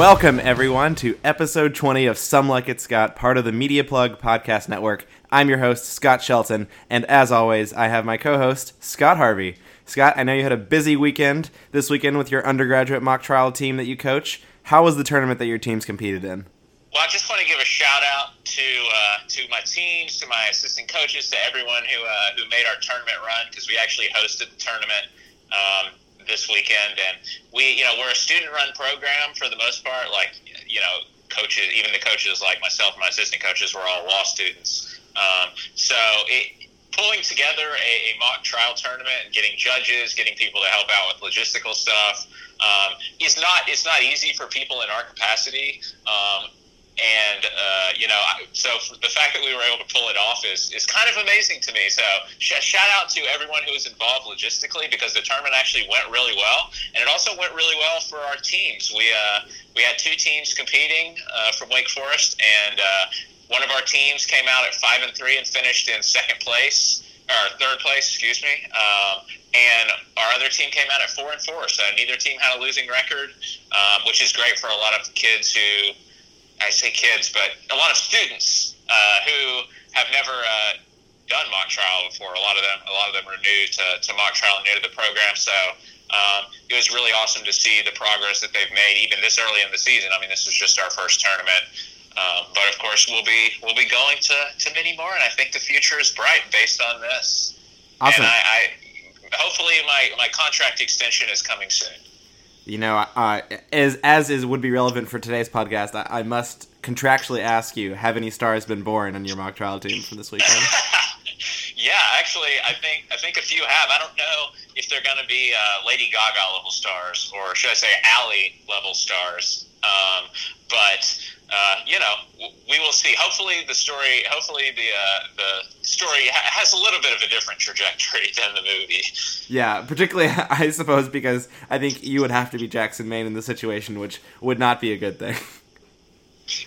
Welcome, everyone, to episode 20 of Some Like It Scott, part of the Media Plug Podcast Network. I'm your host, Scott Shelton, and as always, I have my co host, Scott Harvey. Scott, I know you had a busy weekend this weekend with your undergraduate mock trial team that you coach. How was the tournament that your teams competed in? Well, I just want to give a shout out to uh, to my teams, to my assistant coaches, to everyone who uh, who made our tournament run because we actually hosted the tournament. Um, this weekend, and we, you know, we're a student-run program for the most part. Like, you know, coaches, even the coaches like myself, and my assistant coaches, were all law students. Um, so it, pulling together a, a, mock trial tournament and getting judges, getting people to help out with logistical stuff, um, is not it's not easy for people in our capacity. Um, and uh, you know, so the fact that we were able to pull it off is is kind of amazing to me. So sh- shout out to everyone who was involved logistically because the tournament actually went really well, and it also went really well for our teams. We uh, we had two teams competing uh, from Wake Forest, and uh, one of our teams came out at five and three and finished in second place or third place, excuse me. Um, and our other team came out at four and four, so neither team had a losing record, um, which is great for a lot of kids who I say kids, but a lot of students uh, who have never uh, done mock trial before. A lot of them, a lot of them are new to, to mock trial and new to the program. So um, it was really awesome to see the progress that they've made, even this early in the season. I mean, this was just our first tournament, um, but of course we'll be we'll be going to, to many more, and I think the future is bright based on this. Awesome. And I, I hopefully my my contract extension is coming soon you know, uh, as as is would be relevant for today's podcast, I, I, must contractually ask you: Have any stars been born on your mock trial team from this weekend? yeah, actually, I think I think a few have. I don't know if they're going to be uh, Lady Gaga level stars, or should I say, Ally level stars. Um, but uh, you know, we will see. Hopefully, the story, hopefully the uh, the story ha- has a little bit of a different trajectory than the movie. Yeah, particularly, I suppose, because I think you would have to be Jackson Maine in the situation, which would not be a good thing.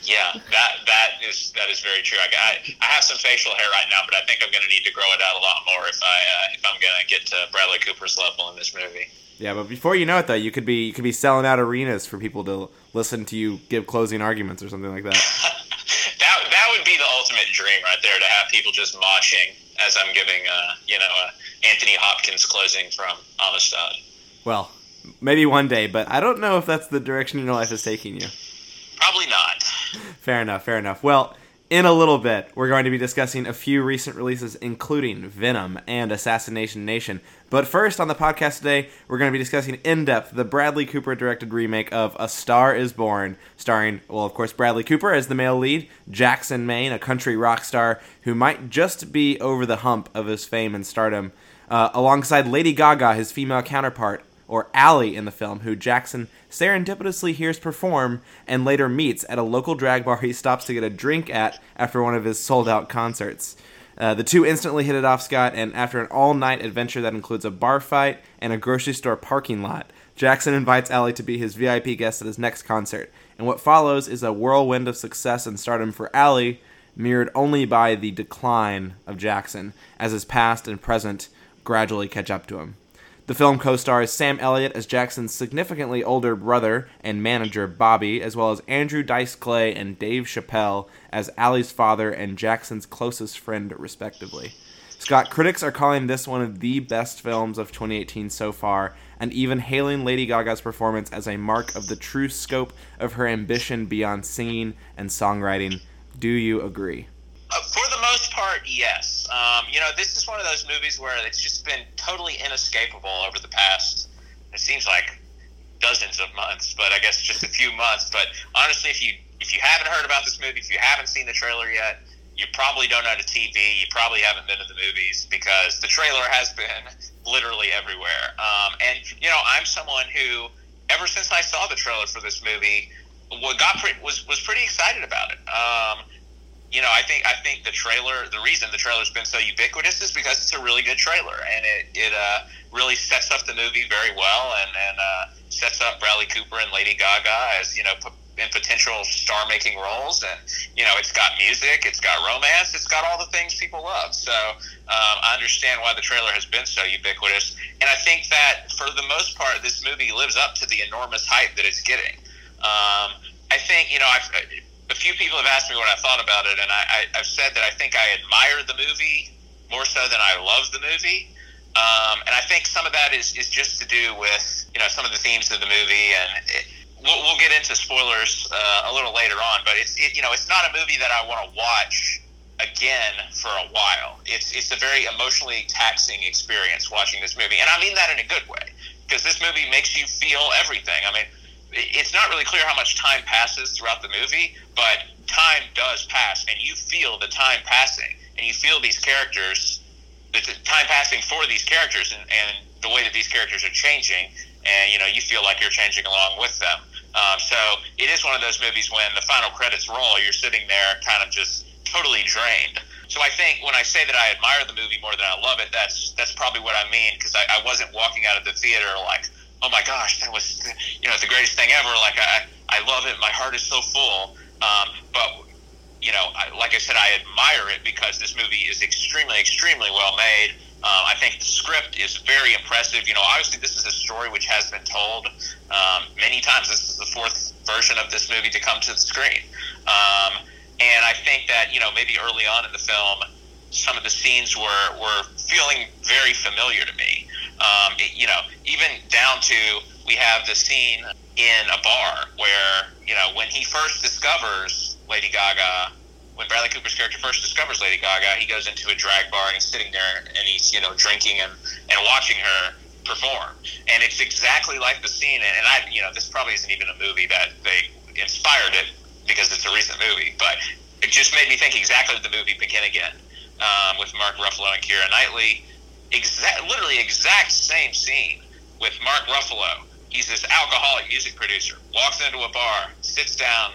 Yeah, that that is that is very true. I, I, I have some facial hair right now, but I think I'm going to need to grow it out a lot more if I uh, if I'm going to get to Bradley Cooper's level in this movie. Yeah, but before you know it, though, you could be you could be selling out arenas for people to listen to you give closing arguments or something like that. that that would be the ultimate dream right there to have people just moshing as I'm giving uh, you know uh, Anthony Hopkins closing from Amistad. Well, maybe one day, but I don't know if that's the direction your life is taking you. Probably not. Fair enough. Fair enough. Well, in a little bit, we're going to be discussing a few recent releases, including Venom and Assassination Nation. But first, on the podcast today, we're going to be discussing in depth the Bradley Cooper directed remake of A Star is Born, starring, well, of course, Bradley Cooper as the male lead, Jackson Maine, a country rock star who might just be over the hump of his fame and stardom, uh, alongside Lady Gaga, his female counterpart, or Ally in the film, who Jackson serendipitously hears perform and later meets at a local drag bar he stops to get a drink at after one of his sold out concerts. Uh, the two instantly hit it off, Scott, and after an all night adventure that includes a bar fight and a grocery store parking lot, Jackson invites Ally to be his VIP guest at his next concert. And what follows is a whirlwind of success and stardom for Ally, mirrored only by the decline of Jackson, as his past and present gradually catch up to him. The film co stars Sam Elliott as Jackson's significantly older brother and manager Bobby, as well as Andrew Dice Clay and Dave Chappelle as Ally's father and Jackson's closest friend, respectively. Scott, critics are calling this one of the best films of 2018 so far, and even hailing Lady Gaga's performance as a mark of the true scope of her ambition beyond singing and songwriting. Do you agree? Uh, for the most part, yes. Um, you know, this is one of those movies where it's just been totally inescapable over the past. It seems like dozens of months, but I guess just a few months. But honestly, if you if you haven't heard about this movie, if you haven't seen the trailer yet, you probably don't own a TV. You probably haven't been to the movies because the trailer has been literally everywhere. Um, and you know, I'm someone who, ever since I saw the trailer for this movie, what got pre- was was pretty excited about it. Um, you know, I think I think the trailer, the reason the trailer's been so ubiquitous is because it's a really good trailer, and it it uh, really sets up the movie very well, and and uh, sets up Bradley Cooper and Lady Gaga as you know in potential star-making roles, and you know it's got music, it's got romance, it's got all the things people love. So um, I understand why the trailer has been so ubiquitous, and I think that for the most part, this movie lives up to the enormous hype that it's getting. Um, I think you know I've, a few people have asked me what I thought about it, and I, I, I've said that I think I admire the movie more so than I love the movie. Um, and I think some of that is, is just to do with you know some of the themes of the movie, and it, we'll, we'll get into spoilers uh, a little later on. But it's it, you know it's not a movie that I want to watch again for a while. It's it's a very emotionally taxing experience watching this movie, and I mean that in a good way because this movie makes you feel everything. I mean, it's not really clear how much time passes throughout the movie, but time does pass, and you feel the time passing, and you feel these characters the time passing for these characters and, and the way that these characters are changing, and you know you feel like you're changing along with them. Um, so it is one of those movies when the final credits roll, you're sitting there kind of just totally drained. So I think when I say that I admire the movie more than I love it, that's that's probably what I mean because I, I wasn't walking out of the theater like, oh my gosh, that was you know the greatest thing ever. Like I I love it. My heart is so full. Um, but you know, I, like I said, I admire it because this movie is extremely, extremely well made. Um, I think the script is very impressive. You know, obviously, this is a story which has been told um, many times. This is the fourth version of this movie to come to the screen. Um, and I think that, you know, maybe early on in the film, some of the scenes were, were feeling very familiar to me. Um, it, you know, even down to we have the scene in a bar where, you know, when he first discovers Lady Gaga, when Bradley Cooper's character first discovers Lady Gaga, he goes into a drag bar and he's sitting there and he's you know drinking and, and watching her perform, and it's exactly like the scene. And, I you know this probably isn't even a movie that they inspired it because it's a recent movie, but it just made me think exactly of the movie Begin Again um, with Mark Ruffalo and Keira Knightley. Exact, literally exact same scene with Mark Ruffalo. He's this alcoholic music producer, walks into a bar, sits down,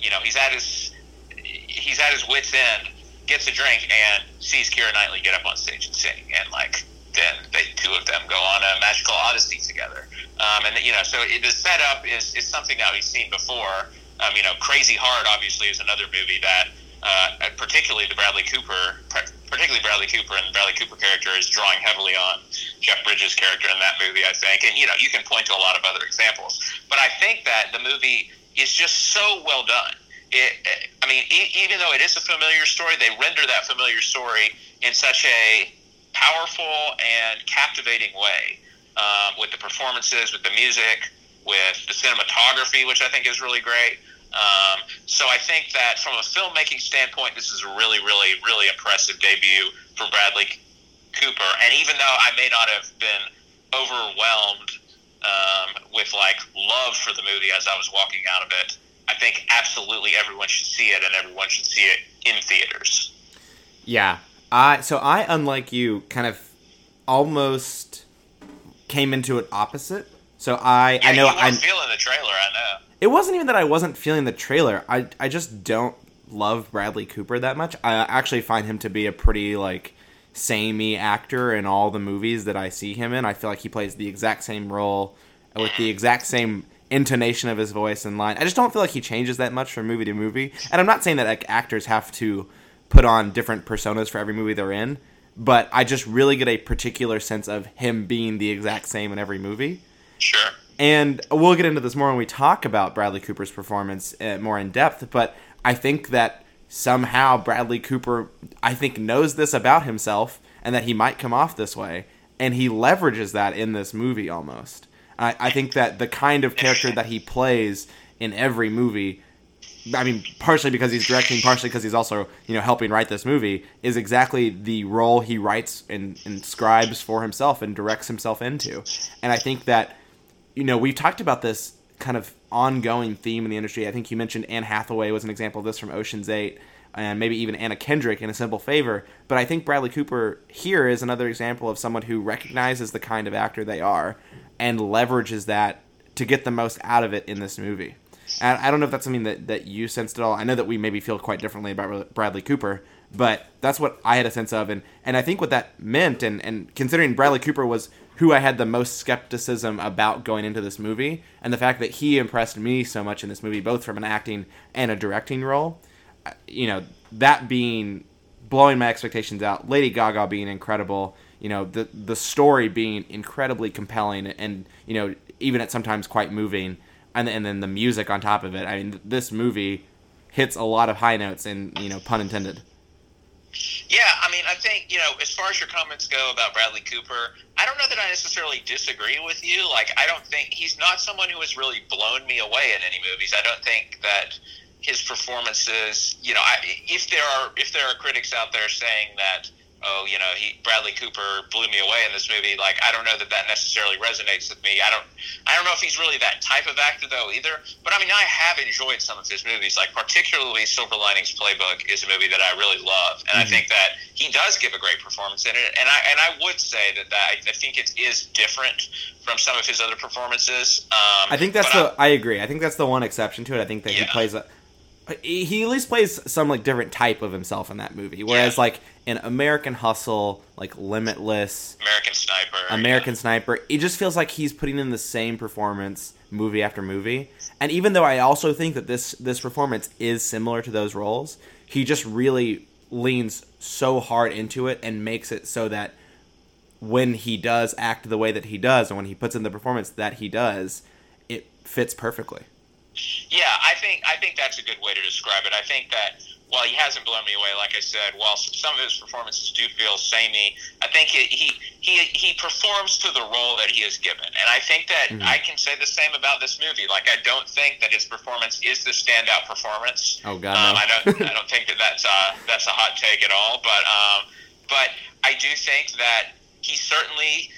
you know, he's at his he's at his wits end, gets a drink, and sees Keira Knightley get up on stage and sing, and like then they two of them go on a magical odyssey together. Um, and you know, so it, the setup is is something that we've seen before. Um, you know, Crazy Heart obviously is another movie that, uh, particularly the Bradley Cooper, particularly Bradley Cooper and the Bradley Cooper character is drawing heavily on Jeff Bridges' character in that movie, I think. And you know, you can point to a lot of other examples, but I think that the movie is just so well done. It, I mean, even though it is a familiar story, they render that familiar story in such a powerful and captivating way um, with the performances, with the music, with the cinematography, which I think is really great. Um, so I think that from a filmmaking standpoint, this is a really, really, really impressive debut for Bradley Cooper. And even though I may not have been overwhelmed um, with like love for the movie as I was walking out of it. I think absolutely everyone should see it, and everyone should see it in theaters. Yeah, I so I, unlike you, kind of almost came into it opposite. So I, yeah, I know I'm feeling the trailer. I know it wasn't even that I wasn't feeling the trailer. I, I just don't love Bradley Cooper that much. I actually find him to be a pretty like samey actor in all the movies that I see him in. I feel like he plays the exact same role with the exact same intonation of his voice and line. I just don't feel like he changes that much from movie to movie. And I'm not saying that like actors have to put on different personas for every movie they're in, but I just really get a particular sense of him being the exact same in every movie. Sure. And we'll get into this more when we talk about Bradley Cooper's performance uh, more in depth, but I think that somehow Bradley Cooper, I think, knows this about himself and that he might come off this way, and he leverages that in this movie almost. I, I think that the kind of character that he plays in every movie I mean, partially because he's directing, partially because he's also, you know, helping write this movie, is exactly the role he writes and, and scribes for himself and directs himself into. And I think that, you know, we've talked about this kind of ongoing theme in the industry. I think you mentioned Anne Hathaway was an example of this from Ocean's Eight, and maybe even Anna Kendrick in A Simple Favor. But I think Bradley Cooper here is another example of someone who recognizes the kind of actor they are and leverages that to get the most out of it in this movie. And I don't know if that's something that, that you sensed at all. I know that we maybe feel quite differently about Bradley Cooper, but that's what I had a sense of. And, and I think what that meant, and, and considering Bradley Cooper was who I had the most skepticism about going into this movie, and the fact that he impressed me so much in this movie, both from an acting and a directing role, you know, that being blowing my expectations out, Lady Gaga being incredible, you know the the story being incredibly compelling and you know even at sometimes quite moving and and then the music on top of it. I mean, this movie hits a lot of high notes, and you know, pun intended. Yeah, I mean, I think you know, as far as your comments go about Bradley Cooper, I don't know that I necessarily disagree with you. Like, I don't think he's not someone who has really blown me away in any movies. I don't think that his performances, you know, I, if there are if there are critics out there saying that oh, you know, he Bradley Cooper blew me away in this movie. Like, I don't know that that necessarily resonates with me. I don't, I don't know if he's really that type of actor though either. But I mean, I have enjoyed some of his movies. Like, particularly Silver Linings Playbook is a movie that I really love, and mm-hmm. I think that he does give a great performance in it. And I and I would say that that I, I think it is different from some of his other performances. Um, I think that's the. I, I, agree. I think that's the one exception to it. I think that yeah. he plays a he at least plays some like different type of himself in that movie. Whereas yeah. like in American Hustle, like Limitless, American Sniper, American yeah. Sniper, it just feels like he's putting in the same performance movie after movie. And even though I also think that this this performance is similar to those roles, he just really leans so hard into it and makes it so that when he does act the way that he does and when he puts in the performance that he does, it fits perfectly. Yeah, I think I think that's a good way to describe it. I think that while he hasn't blown me away, like I said, while some of his performances do feel samey, I think he he he, he performs to the role that he is given, and I think that mm-hmm. I can say the same about this movie. Like I don't think that his performance is the standout performance. Oh God, um, no. I don't I don't think that that's uh, that's a hot take at all. But um, but I do think that he certainly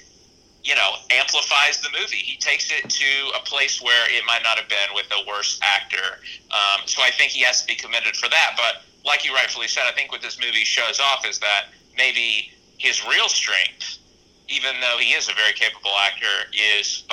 you know, amplifies the movie. He takes it to a place where it might not have been with a worse actor. Um, so I think he has to be commended for that. But like you rightfully said, I think what this movie shows off is that maybe his real strength, even though he is a very capable actor, is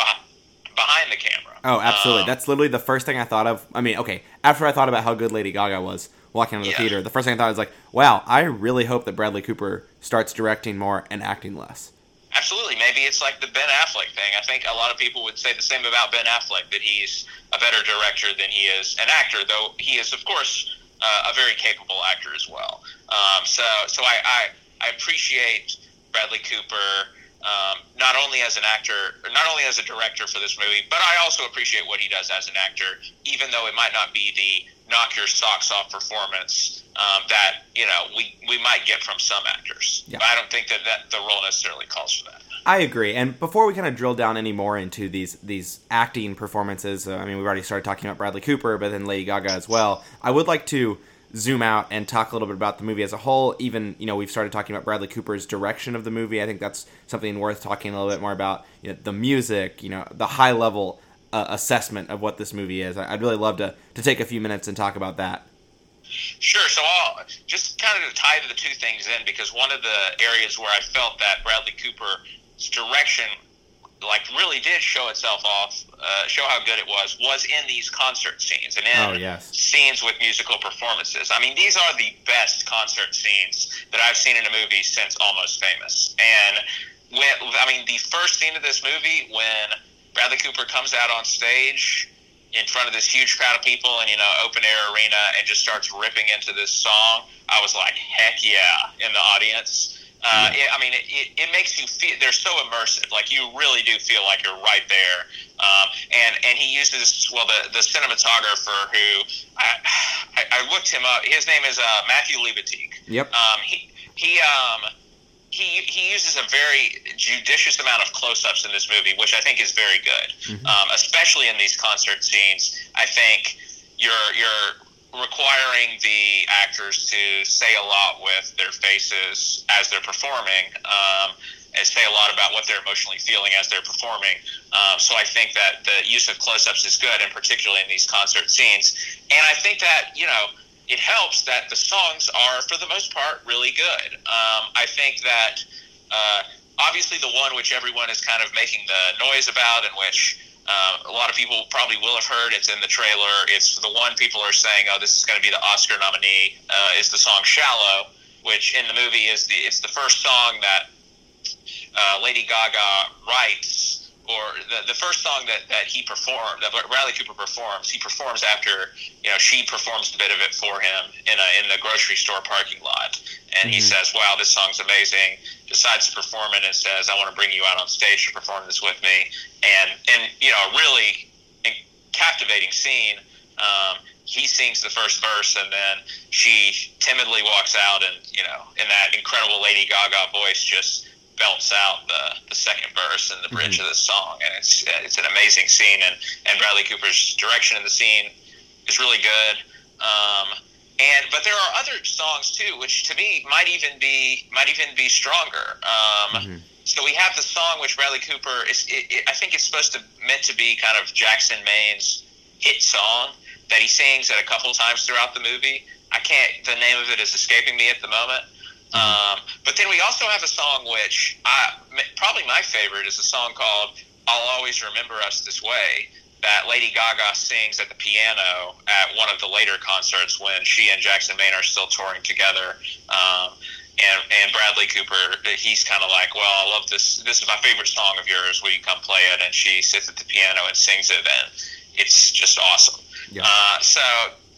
behind the camera. Oh, absolutely. Um, That's literally the first thing I thought of. I mean, okay, after I thought about how good Lady Gaga was walking out of the yeah. theater, the first thing I thought was like, wow, I really hope that Bradley Cooper starts directing more and acting less. Absolutely. Maybe it's like the Ben Affleck thing. I think a lot of people would say the same about Ben Affleck that he's a better director than he is an actor, though he is, of course, uh, a very capable actor as well. Um, so, so I, I, I appreciate Bradley Cooper. Um, not only as an actor, not only as a director for this movie, but I also appreciate what he does as an actor, even though it might not be the knock your socks off performance um, that you know we, we might get from some actors. Yeah. But I don't think that, that the role necessarily calls for that. I agree. And before we kind of drill down any more into these these acting performances, uh, I mean, we've already started talking about Bradley Cooper, but then Lady Gaga as well. I would like to zoom out and talk a little bit about the movie as a whole. Even you know, we've started talking about Bradley Cooper's direction of the movie. I think that's something worth talking a little bit more about. You know, the music, you know, the high level uh, assessment of what this movie is. I'd really love to to take a few minutes and talk about that. Sure. So I'll just kind of to tie the two things in because one of the areas where I felt that Bradley Cooper's direction like really did show itself off, uh, show how good it was, was in these concert scenes and in oh, yes. scenes with musical performances. I mean, these are the best concert scenes that I've seen in a movie since Almost Famous. And when, I mean, the first scene of this movie when Bradley Cooper comes out on stage in front of this huge crowd of people and you know open air arena and just starts ripping into this song i was like heck yeah in the audience uh, it, I mean, it, it, it, makes you feel they're so immersive. Like you really do feel like you're right there. Um, and and he uses well the the cinematographer who I, I, I looked him up. His name is uh, Matthew Libatique. Yep. Um, he he um he he uses a very judicious amount of close-ups in this movie, which I think is very good, mm-hmm. um, especially in these concert scenes. I think you're you're requiring the actors to say a lot with their faces as they're performing. Um, and say a lot about what they're emotionally feeling as they're performing. Um, so I think that the use of close-ups is good, and particularly in these concert scenes. And I think that you know it helps that the songs are, for the most part, really good. Um, I think that uh, obviously the one which everyone is kind of making the noise about, and which uh, a lot of people probably will have heard, it's in the trailer. It's the one people are saying, "Oh, this is going to be the Oscar nominee." Uh, is the song "Shallow," which in the movie is the it's the first song that uh, Lady Gaga writes or the, the first song that, that he performed, that Bradley Cooper performs, he performs after, you know, she performs a bit of it for him in a, in the grocery store parking lot. And mm-hmm. he says, wow, this song's amazing. Decides to perform it and says, I want to bring you out on stage to perform this with me. And, and you know, really captivating scene. Um, he sings the first verse, and then she timidly walks out, and you know, in that incredible Lady Gaga voice, just belts out the, the second verse and the bridge mm-hmm. of the song, and it's it's an amazing scene, and and Bradley Cooper's direction in the scene is really good. Um, and but there are other songs too, which to me might even be might even be stronger. Um, mm-hmm. So we have the song which Bradley Cooper is. It, it, I think it's supposed to meant to be kind of Jackson Maine's hit song that he sings at a couple times throughout the movie. I can't. The name of it is escaping me at the moment. Um, but then we also have a song which I probably my favorite is a song called "I'll Always Remember Us This Way." that Lady Gaga sings at the piano at one of the later concerts when she and Jackson Maine are still touring together. Um, and, and Bradley Cooper, he's kind of like, well, I love this. This is my favorite song of yours. Will you come play it? And she sits at the piano and sings it, and it's just awesome. Yeah. Uh, so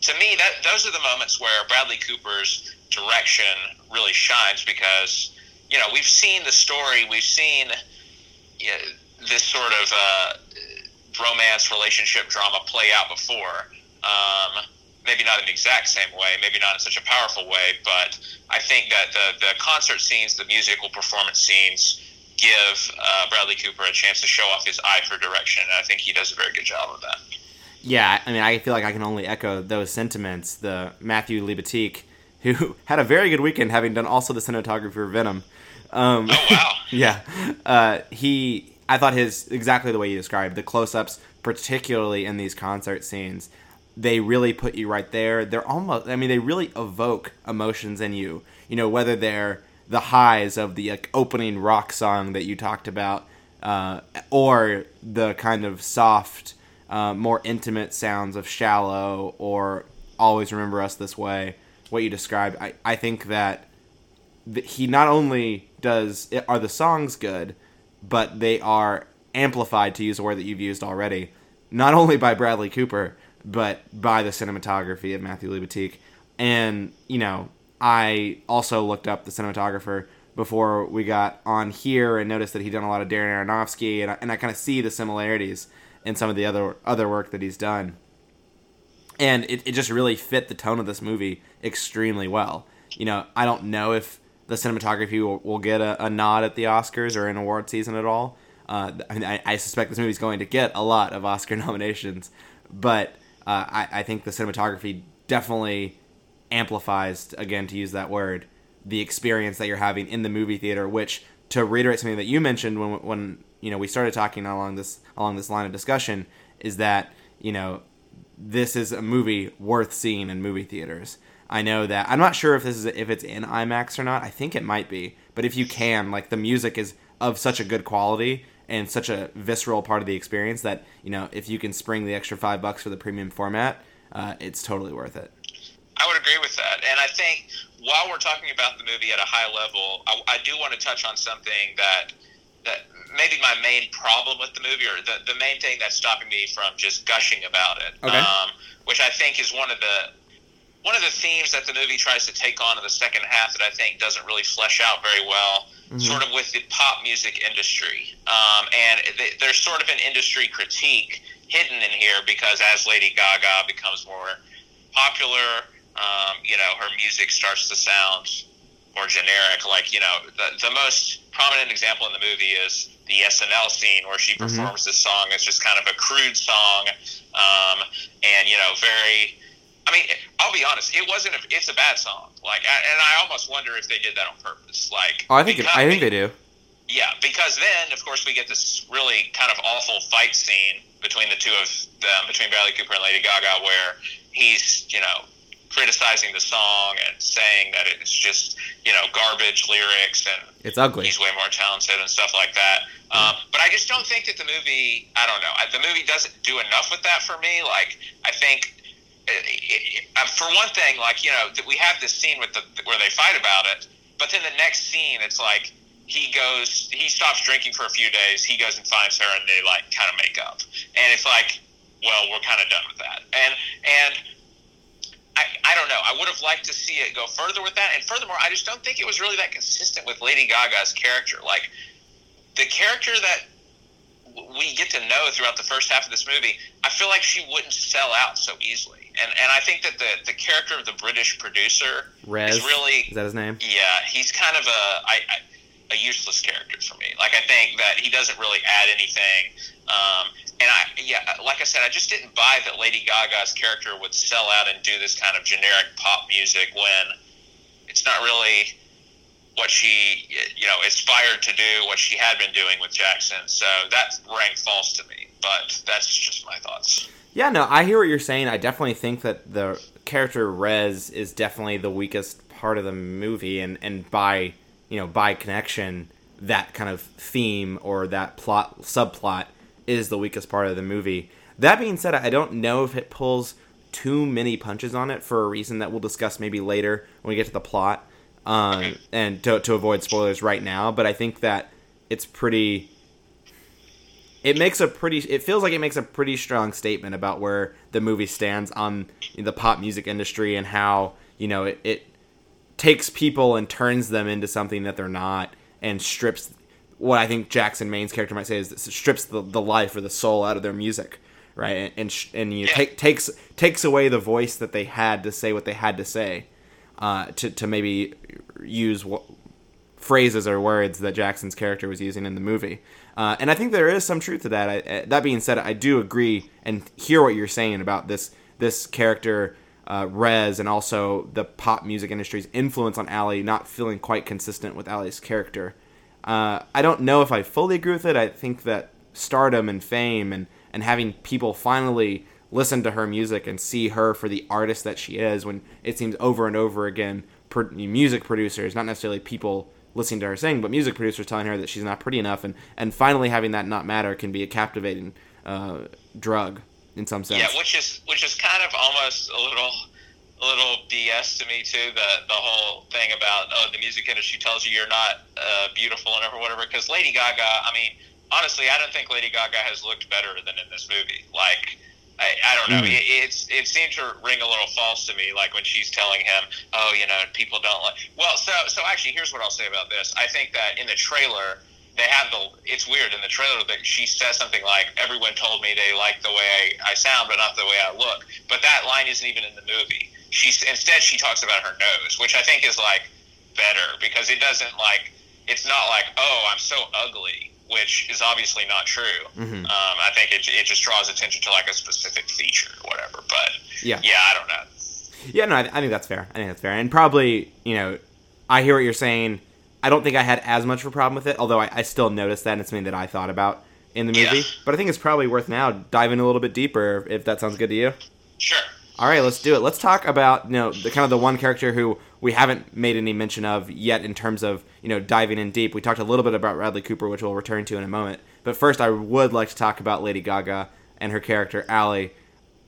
to me, that those are the moments where Bradley Cooper's direction really shines because you know we've seen the story, we've seen you know, this sort of uh, romance relationship drama play out before. Um, maybe not in the exact same way, maybe not in such a powerful way, but I think that the, the concert scenes, the musical performance scenes, give uh, Bradley Cooper a chance to show off his eye for direction, and I think he does a very good job of that. Yeah, I mean, I feel like I can only echo those sentiments. The Matthew Libatique, who had a very good weekend, having done also the cinematography for Venom. Um, oh wow! yeah, uh, he. I thought his exactly the way you described the close-ups, particularly in these concert scenes they really put you right there. They're almost, I mean, they really evoke emotions in you. You know, whether they're the highs of the like, opening rock song that you talked about, uh, or the kind of soft, uh, more intimate sounds of "Shallow" or "Always Remember Us This Way." What you described, I, I think that he not only does are the songs good, but they are amplified to use a word that you've used already, not only by Bradley Cooper but by the cinematography of Matthew Libatique. And, you know, I also looked up the cinematographer before we got on here and noticed that he'd done a lot of Darren Aronofsky, and I, and I kind of see the similarities in some of the other other work that he's done. And it, it just really fit the tone of this movie extremely well. You know, I don't know if the cinematography will, will get a, a, nod at the Oscars or in award season at all. Uh, I, mean, I, I suspect this movie's going to get a lot of Oscar nominations, but uh, I, I think the cinematography definitely amplifies, again, to use that word, the experience that you're having in the movie theater. Which, to reiterate something that you mentioned when when you know we started talking along this along this line of discussion, is that you know this is a movie worth seeing in movie theaters. I know that I'm not sure if this is if it's in IMAX or not. I think it might be, but if you can, like the music is of such a good quality and such a visceral part of the experience that you know if you can spring the extra five bucks for the premium format, uh, it's totally worth it. I would agree with that, and I think while we're talking about the movie at a high level, I, I do want to touch on something that that maybe my main problem with the movie, or the, the main thing that's stopping me from just gushing about it, okay. um, which I think is one of the one of the themes that the movie tries to take on in the second half that I think doesn't really flesh out very well mm-hmm. sort of with the pop music industry. Um, and th- there's sort of an industry critique hidden in here because as Lady Gaga becomes more popular, um, you know, her music starts to sound more generic. Like, you know, the, the most prominent example in the movie is the SNL scene where she mm-hmm. performs mm-hmm. this song as just kind of a crude song um, and, you know, very I mean, I'll be honest. It wasn't. A, it's a bad song. Like, and I almost wonder if they did that on purpose. Like, oh, I think. It, I think they do. Yeah, because then, of course, we get this really kind of awful fight scene between the two of them, between Bradley Cooper and Lady Gaga, where he's, you know, criticizing the song and saying that it's just, you know, garbage lyrics and it's ugly. He's way more talented and stuff like that. Um, but I just don't think that the movie. I don't know. The movie doesn't do enough with that for me. Like, I think uh, for one thing, like you know, we have this scene with the where they fight about it, but then the next scene, it's like he goes, he stops drinking for a few days. He goes and finds her, and they like kind of make up, and it's like, well, we're kind of done with that, and and. I, I don't know. I would have liked to see it go further with that. And furthermore, I just don't think it was really that consistent with Lady Gaga's character. Like, the character that we get to know throughout the first half of this movie I feel like she wouldn't sell out so easily. And and I think that the the character of the British producer Rez is really is that his name? yeah, he's kind of a I, I, a useless character for me. Like I think that he doesn't really add anything. Um, and I yeah, like I said, I just didn't buy that Lady Gaga's character would sell out and do this kind of generic pop music when it's not really what she you know aspired to do, what she had been doing with Jackson. So that rang false to me. But that's just my thoughts. Yeah, no, I hear what you're saying. I definitely think that the character Rez is definitely the weakest part of the movie, and and by you know by connection, that kind of theme or that plot subplot is the weakest part of the movie. That being said, I don't know if it pulls too many punches on it for a reason that we'll discuss maybe later when we get to the plot, um, and to to avoid spoilers right now. But I think that it's pretty it makes a pretty it feels like it makes a pretty strong statement about where the movie stands on the pop music industry and how you know it, it takes people and turns them into something that they're not and strips what I think Jackson Maine's character might say is strips the, the life or the soul out of their music right and and, and you know, take, takes takes away the voice that they had to say what they had to say uh, to, to maybe use what phrases or words that Jackson's character was using in the movie. Uh, and I think there is some truth to that. I, uh, that being said, I do agree and hear what you're saying about this this character, uh, Rez, and also the pop music industry's influence on Ally not feeling quite consistent with Ally's character. Uh, I don't know if I fully agree with it. I think that stardom and fame and, and having people finally listen to her music and see her for the artist that she is when it seems over and over again per, music producers, not necessarily people listening to her sing, but music producers telling her that she's not pretty enough, and and finally having that not matter can be a captivating uh, drug in some sense. Yeah, which is which is kind of almost a little a little BS to me too. The the whole thing about oh the music industry tells you you're not uh, beautiful and whatever. Because Lady Gaga, I mean, honestly, I don't think Lady Gaga has looked better than in this movie. Like I, I don't know. Mm. It, it's it seemed to ring a little false to me, like when she's telling him, "Oh, you know, people don't like." Well, so so actually, here's what I'll say about this. I think that in the trailer, they have the. It's weird in the trailer that she says something like, "Everyone told me they like the way I, I sound, but not the way I look." But that line isn't even in the movie. She's instead she talks about her nose, which I think is like better because it doesn't like. It's not like, "Oh, I'm so ugly." Which is obviously not true. Mm-hmm. Um, I think it, it just draws attention to like a specific feature or whatever. But yeah, yeah, I don't know. Yeah, no, I, I think that's fair. I think that's fair, and probably you know, I hear what you're saying. I don't think I had as much of a problem with it, although I, I still noticed that, and it's something that I thought about in the movie. Yeah. But I think it's probably worth now diving a little bit deeper, if that sounds good to you. Sure. All right, let's do it. Let's talk about you know the kind of the one character who we haven't made any mention of yet in terms of you know diving in deep. We talked a little bit about Bradley Cooper, which we'll return to in a moment. But first, I would like to talk about Lady Gaga and her character Ally.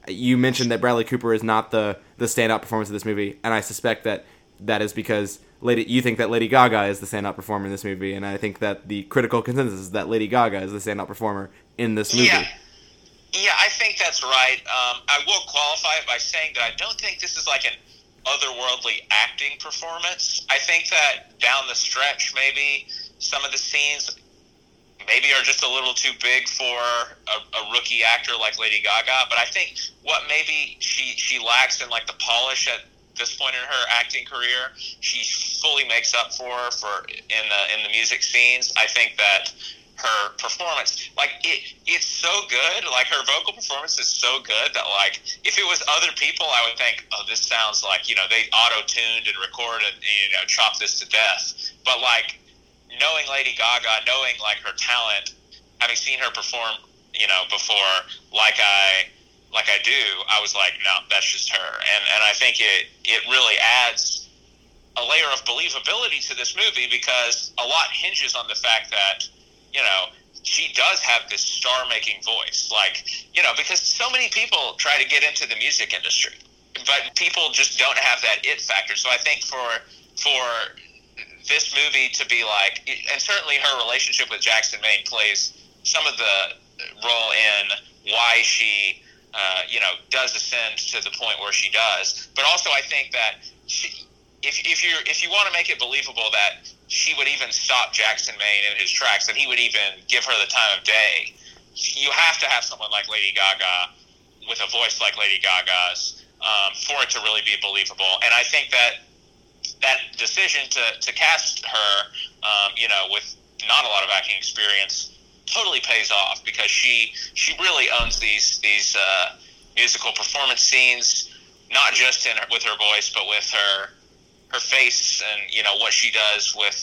You mentioned that Bradley Cooper is not the the standout performance of this movie, and I suspect that that is because Lady you think that Lady Gaga is the standout performer in this movie, and I think that the critical consensus is that Lady Gaga is the standout performer in this movie. Yeah. Yeah, I think that's right. Um, I will qualify it by saying that I don't think this is like an otherworldly acting performance. I think that down the stretch, maybe some of the scenes maybe are just a little too big for a, a, rookie actor like Lady Gaga. But I think what maybe she she lacks in like the polish at this point in her acting career, she fully makes up for for in the in the music scenes. I think that her performance. Like it, it's so good. Like her vocal performance is so good that like if it was other people, I would think, oh, this sounds like you know they auto tuned and recorded, you know, chopped this to death. But like knowing Lady Gaga, knowing like her talent, having seen her perform, you know, before, like I like I do, I was like, no, that's just her. And and I think it it really adds a layer of believability to this movie because a lot hinges on the fact that you know, she does have this star making voice. Like, you know, because so many people try to get into the music industry, but people just don't have that it factor. So I think for for this movie to be like, and certainly her relationship with Jackson Maine plays some of the role in why she, uh, you know, does ascend to the point where she does. But also, I think that she, if if you if you want to make it believable that she would even stop Jackson Maine in his tracks, and he would even give her the time of day. You have to have someone like Lady Gaga with a voice like Lady Gaga's um, for it to really be believable. And I think that that decision to, to cast her, um, you know, with not a lot of acting experience, totally pays off because she she really owns these these uh, musical performance scenes, not just in her, with her voice, but with her her face and you know what she does with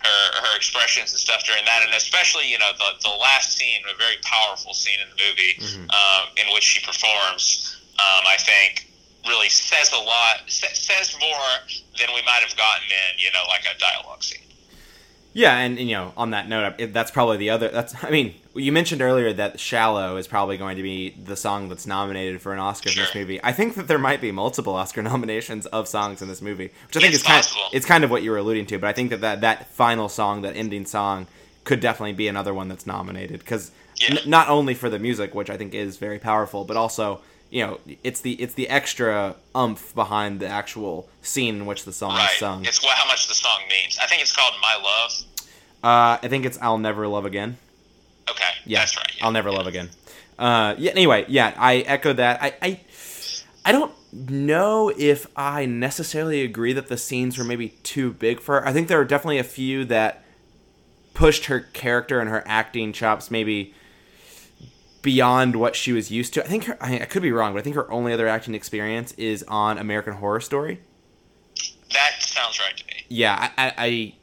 her her expressions and stuff during that, and especially you know the the last scene, a very powerful scene in the movie Mhm. um, in which she performs. Um, I think really says a lot, sa- says more than we might have gotten in you know like a dialogue scene. Yeah, and, and, you know, on that note, that's probably the other. That's I mean, you mentioned earlier that "Shallow" is probably going to be the song that's nominated for an Oscar in this movie. I think that there might be multiple Oscar nominations of songs in this movie, which I think It's is kind. possible. it's kind of what you were alluding to, but I think that that, that final song, that ending song, could definitely be another one that's nominated because Yeah. not only for the music, which I think is very powerful, but also you know it's the it's the extra umph behind the actual scene in which the song Right. is sung. It's what, how much the song means. I think it's called "My Love." Uh, I think it's "I'll Never Love Again." Okay, Yeah, that's right. yeah. I'll never love again. Uh, yeah. Anyway, yeah, I echo that. I, I, I don't know if I necessarily agree that the scenes were maybe too big for her. I think there are definitely a few that pushed her character and her acting chops maybe beyond what she was used to. I think her. I, I could be wrong, but I think her only other acting experience is on American Horror Story. That sounds right to me. Yeah, I, I, I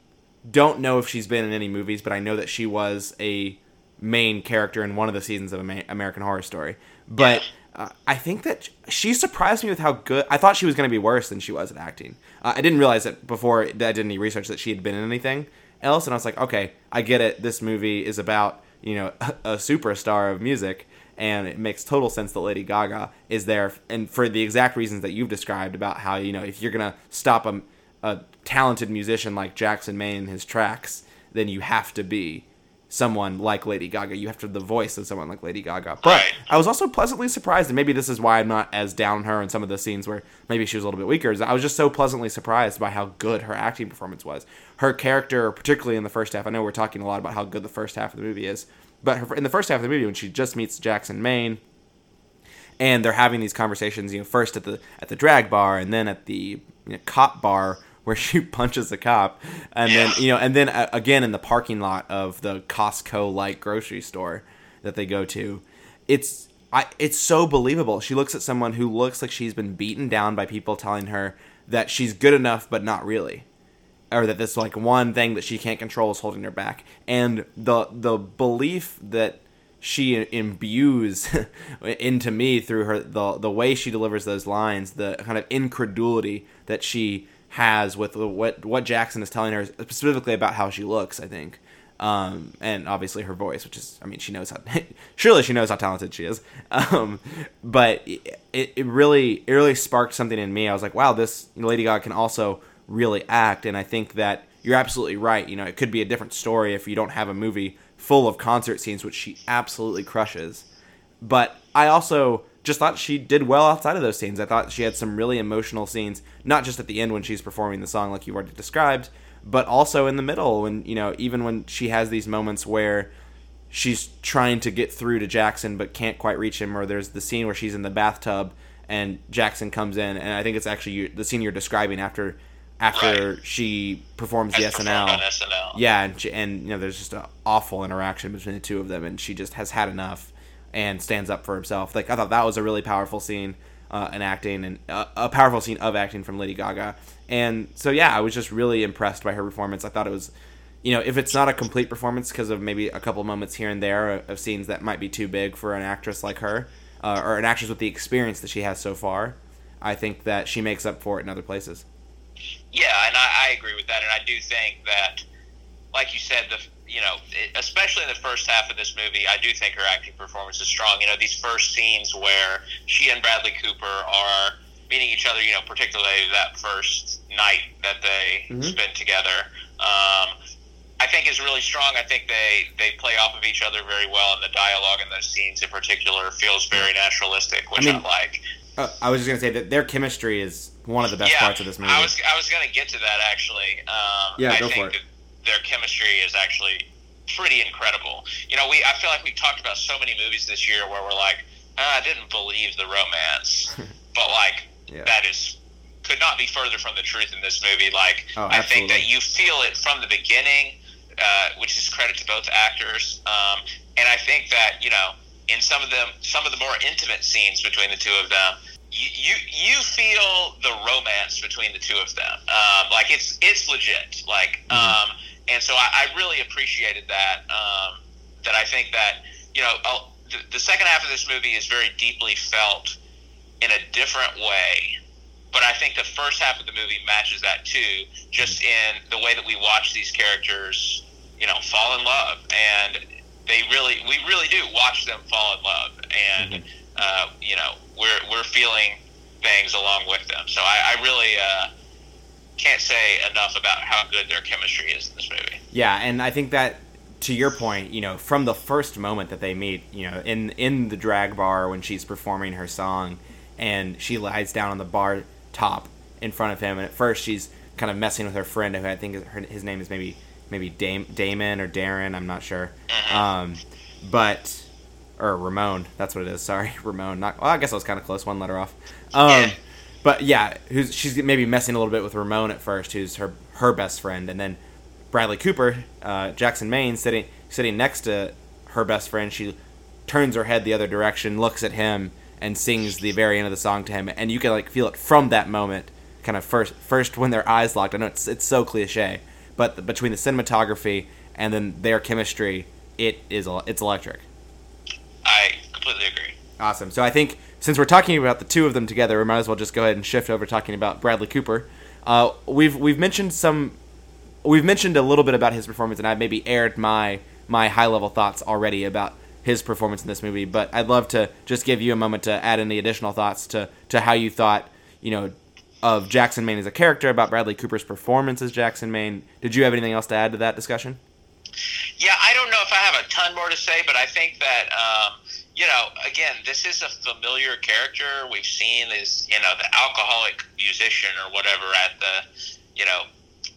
don't know if she's been in any movies, but I know that she was a main character in one of the seasons of American Horror Story. But uh, I think that she surprised me with how good. I thought she was going to be worse than she was at acting. Uh, I didn't realize that before I did any research that she had been in anything else, and I was like, okay, I get it. This movie is about you know a, a superstar of music. And it makes total sense that Lady Gaga is there, and for the exact reasons that you've described about how you know if you're gonna stop a, a talented musician like Jackson Maine in his tracks, then you have to be someone like Lady Gaga. You have to have the voice of someone like Lady Gaga. But Right. I was also pleasantly surprised, and maybe this is why I'm not as down her in some of the scenes where maybe she was a little bit weaker. Is I was just so pleasantly surprised by how good her acting performance was. Her character, particularly in the first half. I know we're talking a lot about how good the first half of the movie is, but her, in the first half of the movie, when she just meets Jackson Maine, and they're having these conversations, you know, first at the at the drag bar and then at the you know, cop bar where she punches a cop, and then you know, and then uh, again in the parking lot of the Costco like grocery store that they go to. It's I it's so believable. She looks at someone who looks like she's been beaten down by people telling her that she's good enough but not really or that this like one thing that she can't control is holding her back and the the belief that she imbues into me through her the the way she delivers those lines the kind of incredulity that she has with what what Jackson is telling her specifically about how she looks I think. Um, and obviously her voice which is I mean she knows how surely she knows how talented she is. Um, but it, it really it really sparked something in me. I was like wow this Lady Gaga can also really act. And i think that you're absolutely right. You know it could be a different story if you don't have a movie full of concert scenes which she absolutely crushes. But i also just thought she did well outside of those scenes i thought she had some really emotional scenes not just at the end when she's performing the song like you already described but also in the middle when you know even when she has these moments where she's trying to get through to Jackson but can't quite reach him, or there's the scene where she's in the bathtub and Jackson comes in, and I think it's actually you, the scene you're describing after after Right. she performs the Has on SNL. SNL. Yeah, and she, and you know there's just an awful interaction between the two of them, and she just has had enough and stands up for himself. Like I thought that was a really powerful scene uh, in acting and uh, a powerful scene of acting from Lady Gaga. And so yeah, I was just really impressed by her performance. I thought it was, you know, if it's not a complete performance because of maybe a couple moments here and there of scenes that might be too big for an actress like her, uh, or an actress with the experience that she has so far, I think that she makes up for it in other places. Yeah, and I, I agree with that, and I do think that, like you said, the you know, especially in the first half of this movie, I do think her acting performance is strong. You know, these first scenes where she and Bradley Cooper are meeting each other, you know, particularly that first night that they Mhm. spend together. Um, I think is really strong. I think they, they play off of each other very well, and the dialogue in those scenes in particular feels very naturalistic, which I, mean, like. Uh, I was just gonna say that their chemistry is one of the best parts of this movie. I was I was gonna get to that actually. Um, Yeah, I go think for it. That their chemistry is actually pretty incredible. You know, we I feel like we talked about so many movies this year where we're like, I didn't believe the romance, but like Yeah. that is could not be further from the truth in this movie. Like Oh, I think that you feel it from the beginning, uh, which is credit to both actors. Um, and I think that you know in some of them, some of the more intimate scenes between the two of them, you you, you feel the romance between the two of them. Um, like it's it's legit. Like um, and so I, I really appreciated that. Um, that I think that you know uh, the, the second half of this movie is very deeply felt in a different way. But I think the first half of the movie matches that too, just in the way that we watch these characters, you know, fall in love, and they really, we really do watch them fall in love, and uh, you know, we're we're feeling things along with them. So I, I really uh, can't say enough about how good their chemistry is in this movie. Yeah, and I think that to your point, you know, from the first moment that they meet, you know, in in the drag bar when she's performing her song, and she lies down on the bar top in front of him, and at first she's kind of messing with her friend, who I think is, her, his name is maybe maybe Dam- Damon or Darren, I'm not sure, um, but or Ramon, that's what it is. Sorry, Ramon. Not well, I guess I was kind of close, one letter off. Um, Yeah. But yeah, who's she's maybe messing a little bit with Ramon at first, who's her her best friend, and then Bradley Cooper, uh, Jackson Maine, sitting sitting next to her best friend. She turns her head the other direction, looks at him, and sings the very end of the song to him, and you can like feel it from that moment. Kind of first, first when their eyes locked. I know it's it's so cliche, but between the cinematography and then their chemistry, it is it's electric. I completely agree. Awesome. So I think since we're talking about the two of them together, we might as well just go ahead and shift over talking about Bradley Cooper. Uh, we've we've mentioned some, we've mentioned a little bit about his performance, and I've maybe aired my my high level thoughts already about his performance in this movie. But I'd love to just give you a moment to add any additional thoughts to to how you thought, you know, of Jackson Maine as a character, about Bradley Cooper's performance as Jackson Maine. Did you have anything else to add to that discussion? Yeah, I don't know if I have a ton more to say, but I think that um, you know, again, this is a familiar character. We've seen this, you know, the alcoholic musician or whatever at the, you know,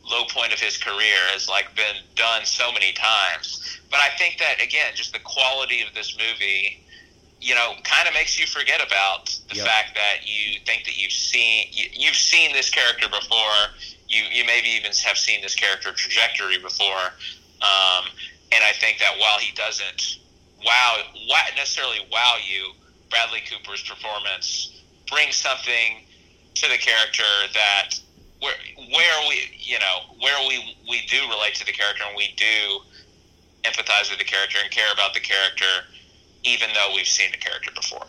low point of his career has like been done so many times. But I think that again, just the quality of this movie, you know, kind of makes you forget about the Yep. fact that you think that you've seen you, you've seen this character before. You you maybe even have seen this character trajectory before. Um, and I think that while he doesn't wow, necessarily wow you, Bradley Cooper's performance brings something to the character that where where we you know where we we do relate to the character and we do empathize with the character and care about the character, even though we've seen the character before.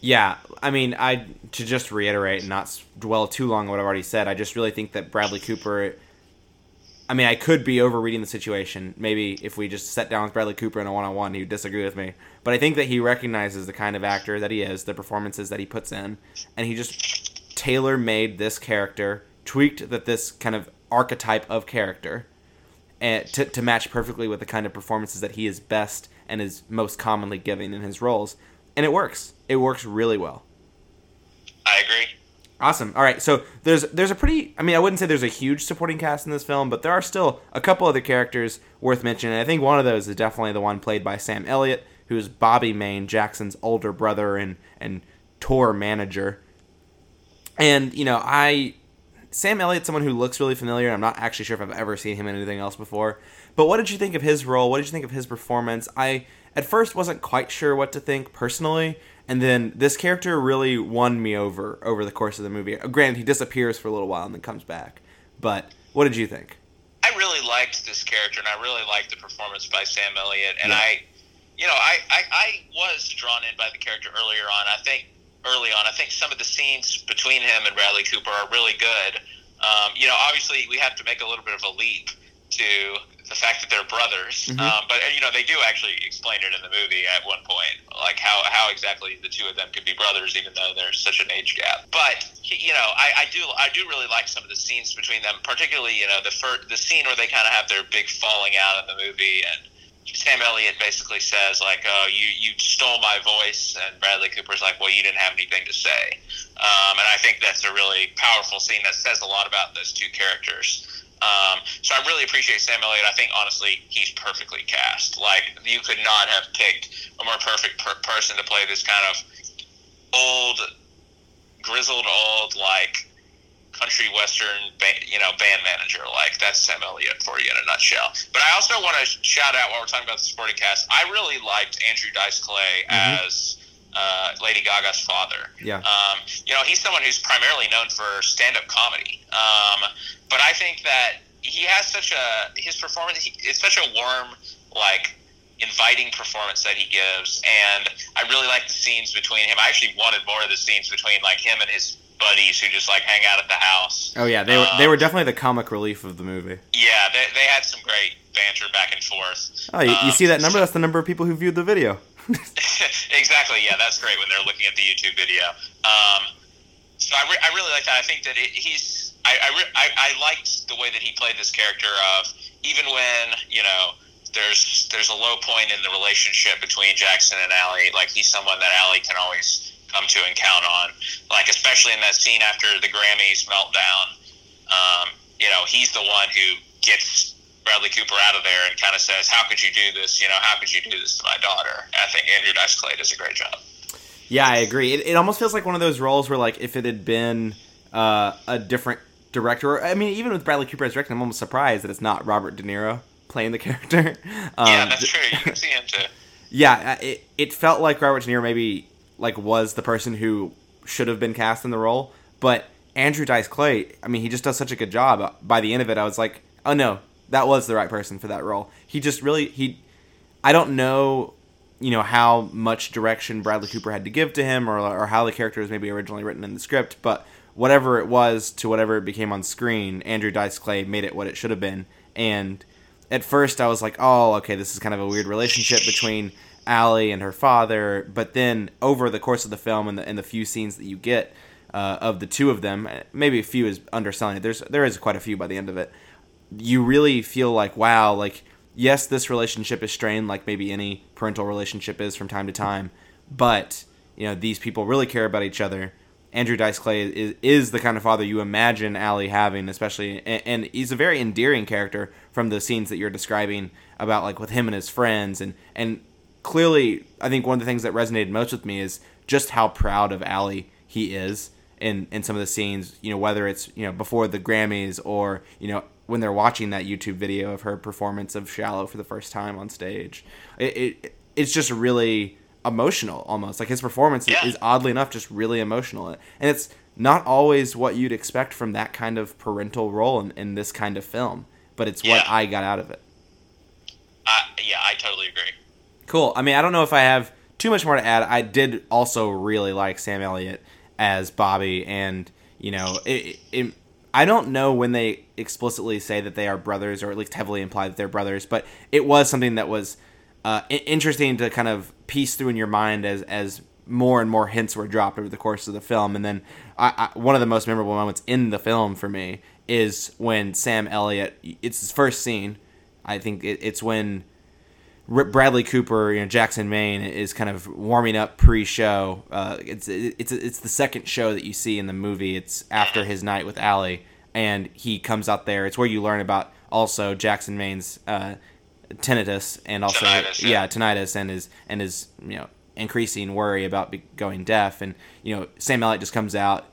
Yeah, I mean, I to just reiterate and not dwell too long on what I've already said. I just really think that Bradley Cooper. I mean, I could be overreading the situation. Maybe if we just sat down with Bradley Cooper in a one-on-one, he'd disagree with me. But I think that he recognizes the kind of actor that he is, the performances that he puts in, and he just tailor-made this character, tweaked that this kind of archetype of character, and to, to match perfectly with the kind of performances that he is best and is most commonly giving in his roles, and it works. It works really well. I agree. Awesome. All right, so there's there's a pretty I mean I wouldn't say there's a huge supporting cast in this film, but there are still a couple other characters worth mentioning. I think one of those is definitely the one played by Sam Elliott, who's Bobby Maine, Jackson's older brother and and tour manager. And you know, I Sam Elliott's someone who looks really familiar. I'm not actually sure if I've ever seen him in anything else before. But what did you think of his role? What did you think of his performance? I at first wasn't quite sure what to think personally, and then this character really won me over over the course of the movie. Granted, he disappears for a little while and then comes back. But what did you think? I really liked this character, and I really liked the performance by Sam Elliott. And Yeah. I, you know, I, I, I was drawn in by the character earlier on. I think early on, I think some of the scenes between him and Bradley Cooper are really good. Um, you know, obviously we have to make a little bit of a leap to the fact that they're brothers. Mhm. Um, but you know, they do actually explain it in the movie at one point, like how how exactly the two of them could be brothers, even though there's such an age gap. But you know, I, I do I do really like some of the scenes between them, particularly you know the fir- the scene where they kind of have their big falling out in the movie and. Sam Elliott basically says like, "Oh, you you stole my voice," and Bradley Cooper's like, "Well, you didn't have anything to say." Um, and I think that's a really powerful scene that says a lot about those two characters. Um, so I really appreciate Sam Elliott. I think honestly, he's perfectly cast. Like you could not have picked a more perfect per- person to play this kind of old, grizzled old like country western band, you know band manager. Like that's Sam Elliott for you in a nutshell. But I also want to shout out while we're talking about the supporting cast. I really liked Andrew Dice Clay Mhm. as. Uh, Lady Gaga's father. Yeah. Um, you know, he's someone who's primarily known for stand-up comedy. Um, but I think that he has such a his performance. He, it's such a warm, like inviting performance that he gives, and I really like the scenes between him. I actually wanted more of the scenes between like him and his buddies who just like hang out at the house. Oh yeah, they were they Um, were definitely the comic relief of the movie. Yeah, they, they had some great banter back and forth. Oh, you, you Um, see that number? That's the number of people who viewed the video. exactly. Yeah, that's great when they're looking at the YouTube video. Um, so I, re- I really like that. I think that it, he's. I I, re- I I liked the way that he played this character of even when you know there's there's a low point in the relationship between Jackson and Ally. Like he's someone that Ally can always come to and count on. Like especially in that scene after the Grammys meltdown. Um, you know, he's the one who gets Bradley Cooper out of there and kind of says, "How could you do this? You know, how could you do this to my daughter?" And I think Andrew Dice Clay does a great job. Yeah, I agree. It, it almost feels like one of those roles where, like, if it had been uh, a different director, or, I mean, even with Bradley Cooper as director, I'm almost surprised that it's not Robert De Niro playing the character. Um, yeah, that's true. You can see him too. yeah, it, it felt like Robert De Niro maybe like was the person who should have been cast in the role, but Andrew Dice Clay, I mean, he just does such a good job. By the end of it, I was like, oh no, that was the right person for that role. He just really he, I don't know, you know how much direction Bradley Cooper had to give to him, or or how the character was maybe originally written in the script, but whatever it was to whatever it became on screen, Andrew Dice Clay made it what it should have been, and at first I was like, oh, okay, this is kind of a weird relationship between Ally and her father. But then over the course of the film and the, and the few scenes that you get uh, of the two of them, maybe a few is underselling it. There's there is quite a few by the end of it. You really feel like wow, like yes, this relationship is strained, like maybe any parental relationship is from time to time. But you know these people really care about each other. Andrew Dice Clay is, is the kind of father you imagine Ally having, especially, and, and he's a very endearing character from the scenes that you're describing about like with him and his friends, and and clearly, I think one of the things that resonated most with me is just how proud of Ally he is in in some of the scenes. You know, whether it's you know before the Grammys or you know when they're watching that YouTube video of her performance of "Shallow" for the first time on stage. It, it it's just really emotional almost like his performance Yeah. is oddly enough just really emotional and it's not always what you'd expect from that kind of parental role in, in this kind of film but it's what i got out of it Uh, yeah, I totally agree. cool i mean i don't know if i have too much more to add i did also really like sam elliott as bobby and you know it, it, i don't know when they explicitly say that they are brothers or at least heavily imply that they're brothers but it was something that was uh, interesting to kind of piece through in your mind as as more and more hints were dropped over the course of the film. And then I, I, one of the most memorable moments in the film for me is when Sam Elliott. It's his first scene. I think it, it's when Bradley Cooper, you know, Jackson Maine is kind of warming up pre-show. Uh, it's it's it's the second show that you see in the movie. It's after his night with Ally, and he comes out there. It's where you learn about also Jackson Maine's uh, tinnitus and also Tinnitus, yeah. yeah. tinnitus and his and his you know increasing worry about be- going deaf. And you know Sam Elliott just comes out,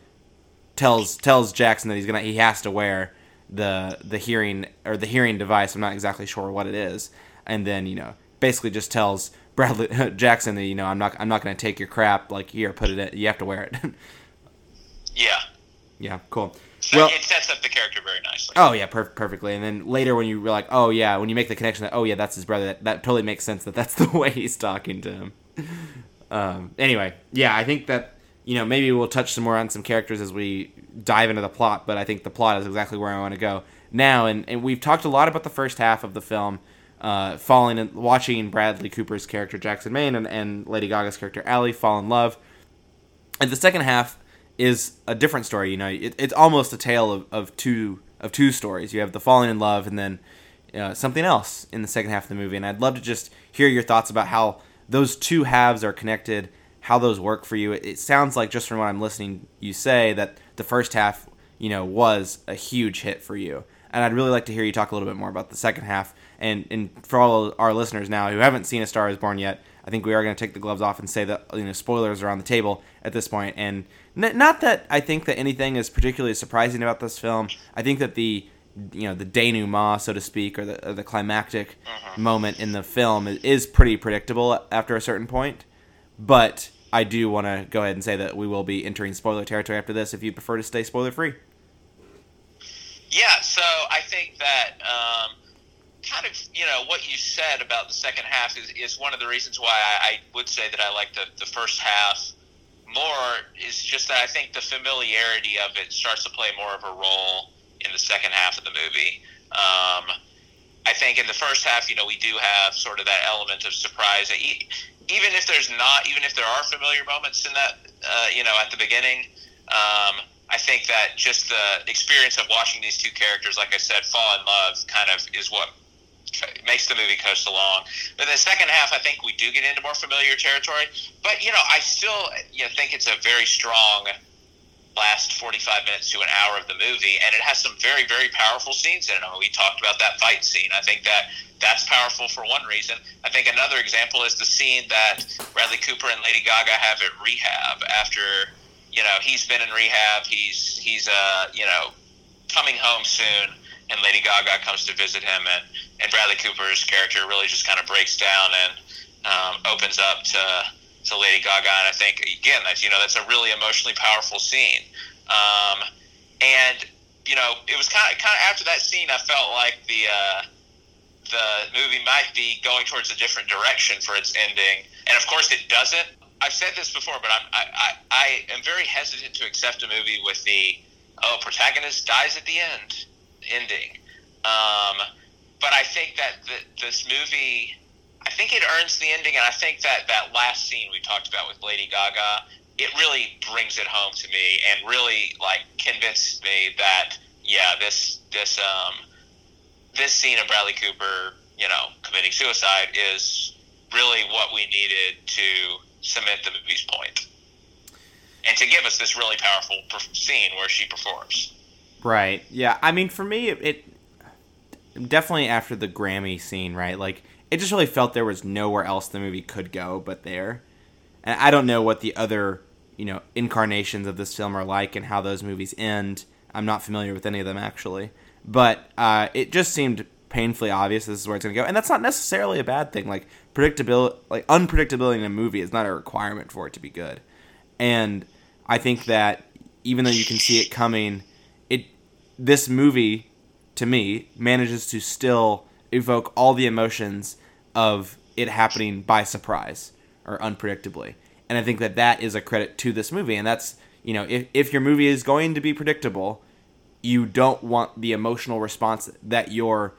tells tells Jackson that he's gonna he has to wear the the hearing or the hearing device. I'm not exactly sure what it is, and then you know basically just tells Bradley Jackson that you know I'm not I'm not gonna take your crap. Like here, put it. In, you have to wear it. Yeah. yeah, cool. So Well, it sets up the character very nicely. Oh yeah, per- perfectly. And then later when you were like, oh yeah, when you make the connection that oh yeah, that's his brother, that, that totally makes sense that that's the way he's talking to him. Um, anyway, yeah, I think that you know maybe we'll touch some more on some characters as we dive into the plot, but I think the plot is exactly where I want to go now. And, and we've talked a lot about the first half of the film, uh, falling and watching Bradley Cooper's character Jackson Maine and, and Lady Gaga's character Ally fall in love. And the second half is a different story. You know, it, it's almost a tale of, of two of two stories. You have the falling in love, and then uh, something else in the second half of the movie. And I'd love to just hear your thoughts about how those two halves are connected, how those work for you. It, it sounds like just from what I'm listening, you say that the first half you know, was a huge hit for you. And I'd really like to hear you talk a little bit more about the second half. And, and for all our listeners now who haven't seen A Star Is Born yet, I think we are going to take the gloves off and say that you know spoilers are on the table at this point. And n- not that I think that anything is particularly surprising about this film. I think that the you know the denouement, so to speak, or the or the climactic uh-huh. moment in the film is pretty predictable after a certain point. But I do want to go ahead and say that we will be entering spoiler territory after this. If you prefer to stay spoiler free. Yeah, so I think that um, kind of you know what you said about the second half is, is one of the reasons why I, I would say that I like the, the first half more is just that I think the familiarity of it starts to play more of a role in the second half of the movie. Um, I think in the first half, you know, we do have sort of that element of surprise. Even if there's not, even if there are familiar moments in that, uh, you know, at the beginning, um, I think that just the experience of watching these two characters, like I said, fall in love, kind of is what makes the movie coast along. But the second half, I think we do get into more familiar territory. But you know, I still you know, think it's a very strong last 45 minutes to an hour of the movie, and it has some very, very powerful scenes in it. We talked about that fight scene. I think that that's powerful for one reason. I think another example is the scene that Bradley Cooper and Lady Gaga have at rehab after, you know, he's been in rehab. He's he's uh you know coming home soon, and Lady Gaga comes to visit him, and and Bradley Cooper's character really just kind of breaks down and um, opens up to to Lady Gaga, and I think again that's you know that's a really emotionally powerful scene. Um, and you know, it was kind of kind of after that scene, I felt like the uh, the movie might be going towards a different direction for its ending, and of course it doesn't. I've said this before, but I'm, I, I, I am very hesitant to accept a movie with the oh protagonist dies at the end ending. Um, but I think that the, this movie I think it earns the ending, and I think that that last scene we talked about with Lady Gaga, it really brings it home to me and really like convinced me that yeah, this this um this scene of Bradley Cooper, you know, committing suicide is really what we needed to cement the movie's point and to give us this really powerful scene where she performs. Right. Yeah. I mean, for me, it, it definitely after the Grammy scene, right? Like it just really felt there was nowhere else the movie could go but there. And I don't know what the other, you know, incarnations of this film are like and how those movies end. I'm not familiar with any of them actually, but uh, it just seemed painfully obvious this is where it's going to go, and that's not necessarily a bad thing. Like predictability, like unpredictability in a movie is not a requirement for it to be good, and I think that even though you can see it coming, this movie to me manages to still evoke all the emotions of it happening by surprise or unpredictably. And I think that that is a credit to this movie. And that's, you know, if, if your movie is going to be predictable, you don't want the emotional response that your,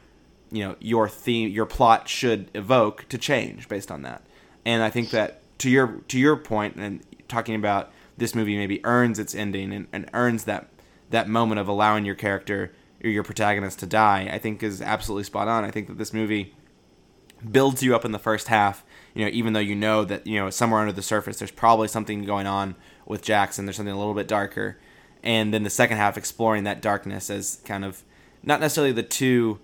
you know, your theme, your plot should evoke to change based on that. And I think that to your to your point and talking about this movie maybe earns its ending and, and earns that that moment of allowing your character or your protagonist to die, I think is absolutely spot on. I think that this movie builds you up in the first half. You know, even though you know that you know somewhere under the surface there's probably something going on with Jackson. There's something a little bit darker, and then the second half exploring that darkness as kind of not necessarily the two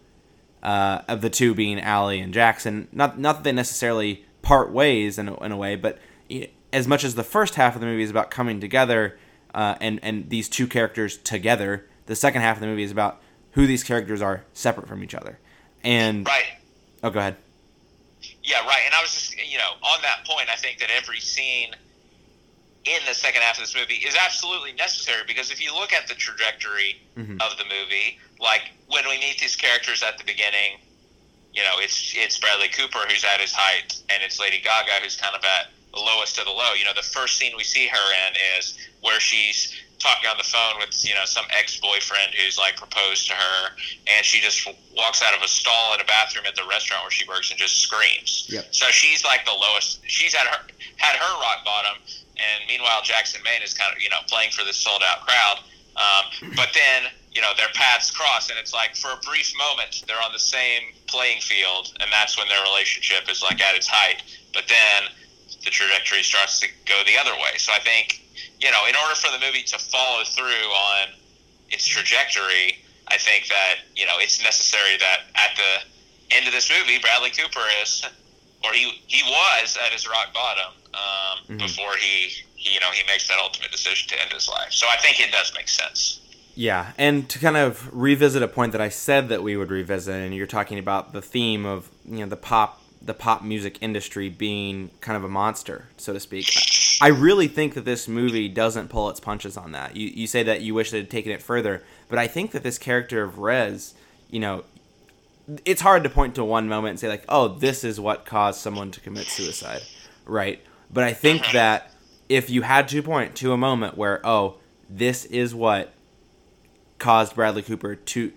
uh, of the two being Ally and Jackson. Not not that they necessarily part ways in a, in a way, but as much as the first half of the movie is about coming together uh, and and these two characters together, the second half of the movie is about who these characters are separate from each other. And right. Oh, go ahead. Yeah, right. And I was just, you know, on that point, I think that every scene in the second half of this movie is absolutely necessary because if you look at the trajectory mm-hmm. of the movie, like when we meet these characters at the beginning, you know, it's it's Bradley Cooper who's at his height, and it's Lady Gaga who's kind of at the lowest of the low. You know, the first scene we see her in is where she's talking on the phone with you know some ex boyfriend who's like proposed to her, and she just walks out of a stall in a bathroom at the restaurant where she works and just screams. Yep. So she's like the lowest. She's at her had her rock bottom, and meanwhile Jackson Maine is kind of you know playing for this sold out crowd. Um, but then you know their paths cross, and it's like for a brief moment they're on the same playing field, and that's when their relationship is like at its height. But then the trajectory starts to go the other way. So I think you know, in order for the movie to follow through on its trajectory, I think that you know it's necessary that at the end of this movie, Bradley Cooper is, or he he was at his rock bottom um, mm-hmm. before he, he you know he makes that ultimate decision to end his life. So I think it does make sense. Yeah, and to kind of revisit a point that I said that we would revisit, and you're talking about the theme of you know the pop the pop music industry being kind of a monster, so to speak. I really think that this movie doesn't pull its punches on that. You you say that you wish it had taken it further, but I think that this character of Rez, you know, it's hard to point to one moment and say like, oh, this is what caused someone to commit suicide, right? But I think mm-hmm. that if you had to point to a moment where, oh, this is what caused Bradley Cooper to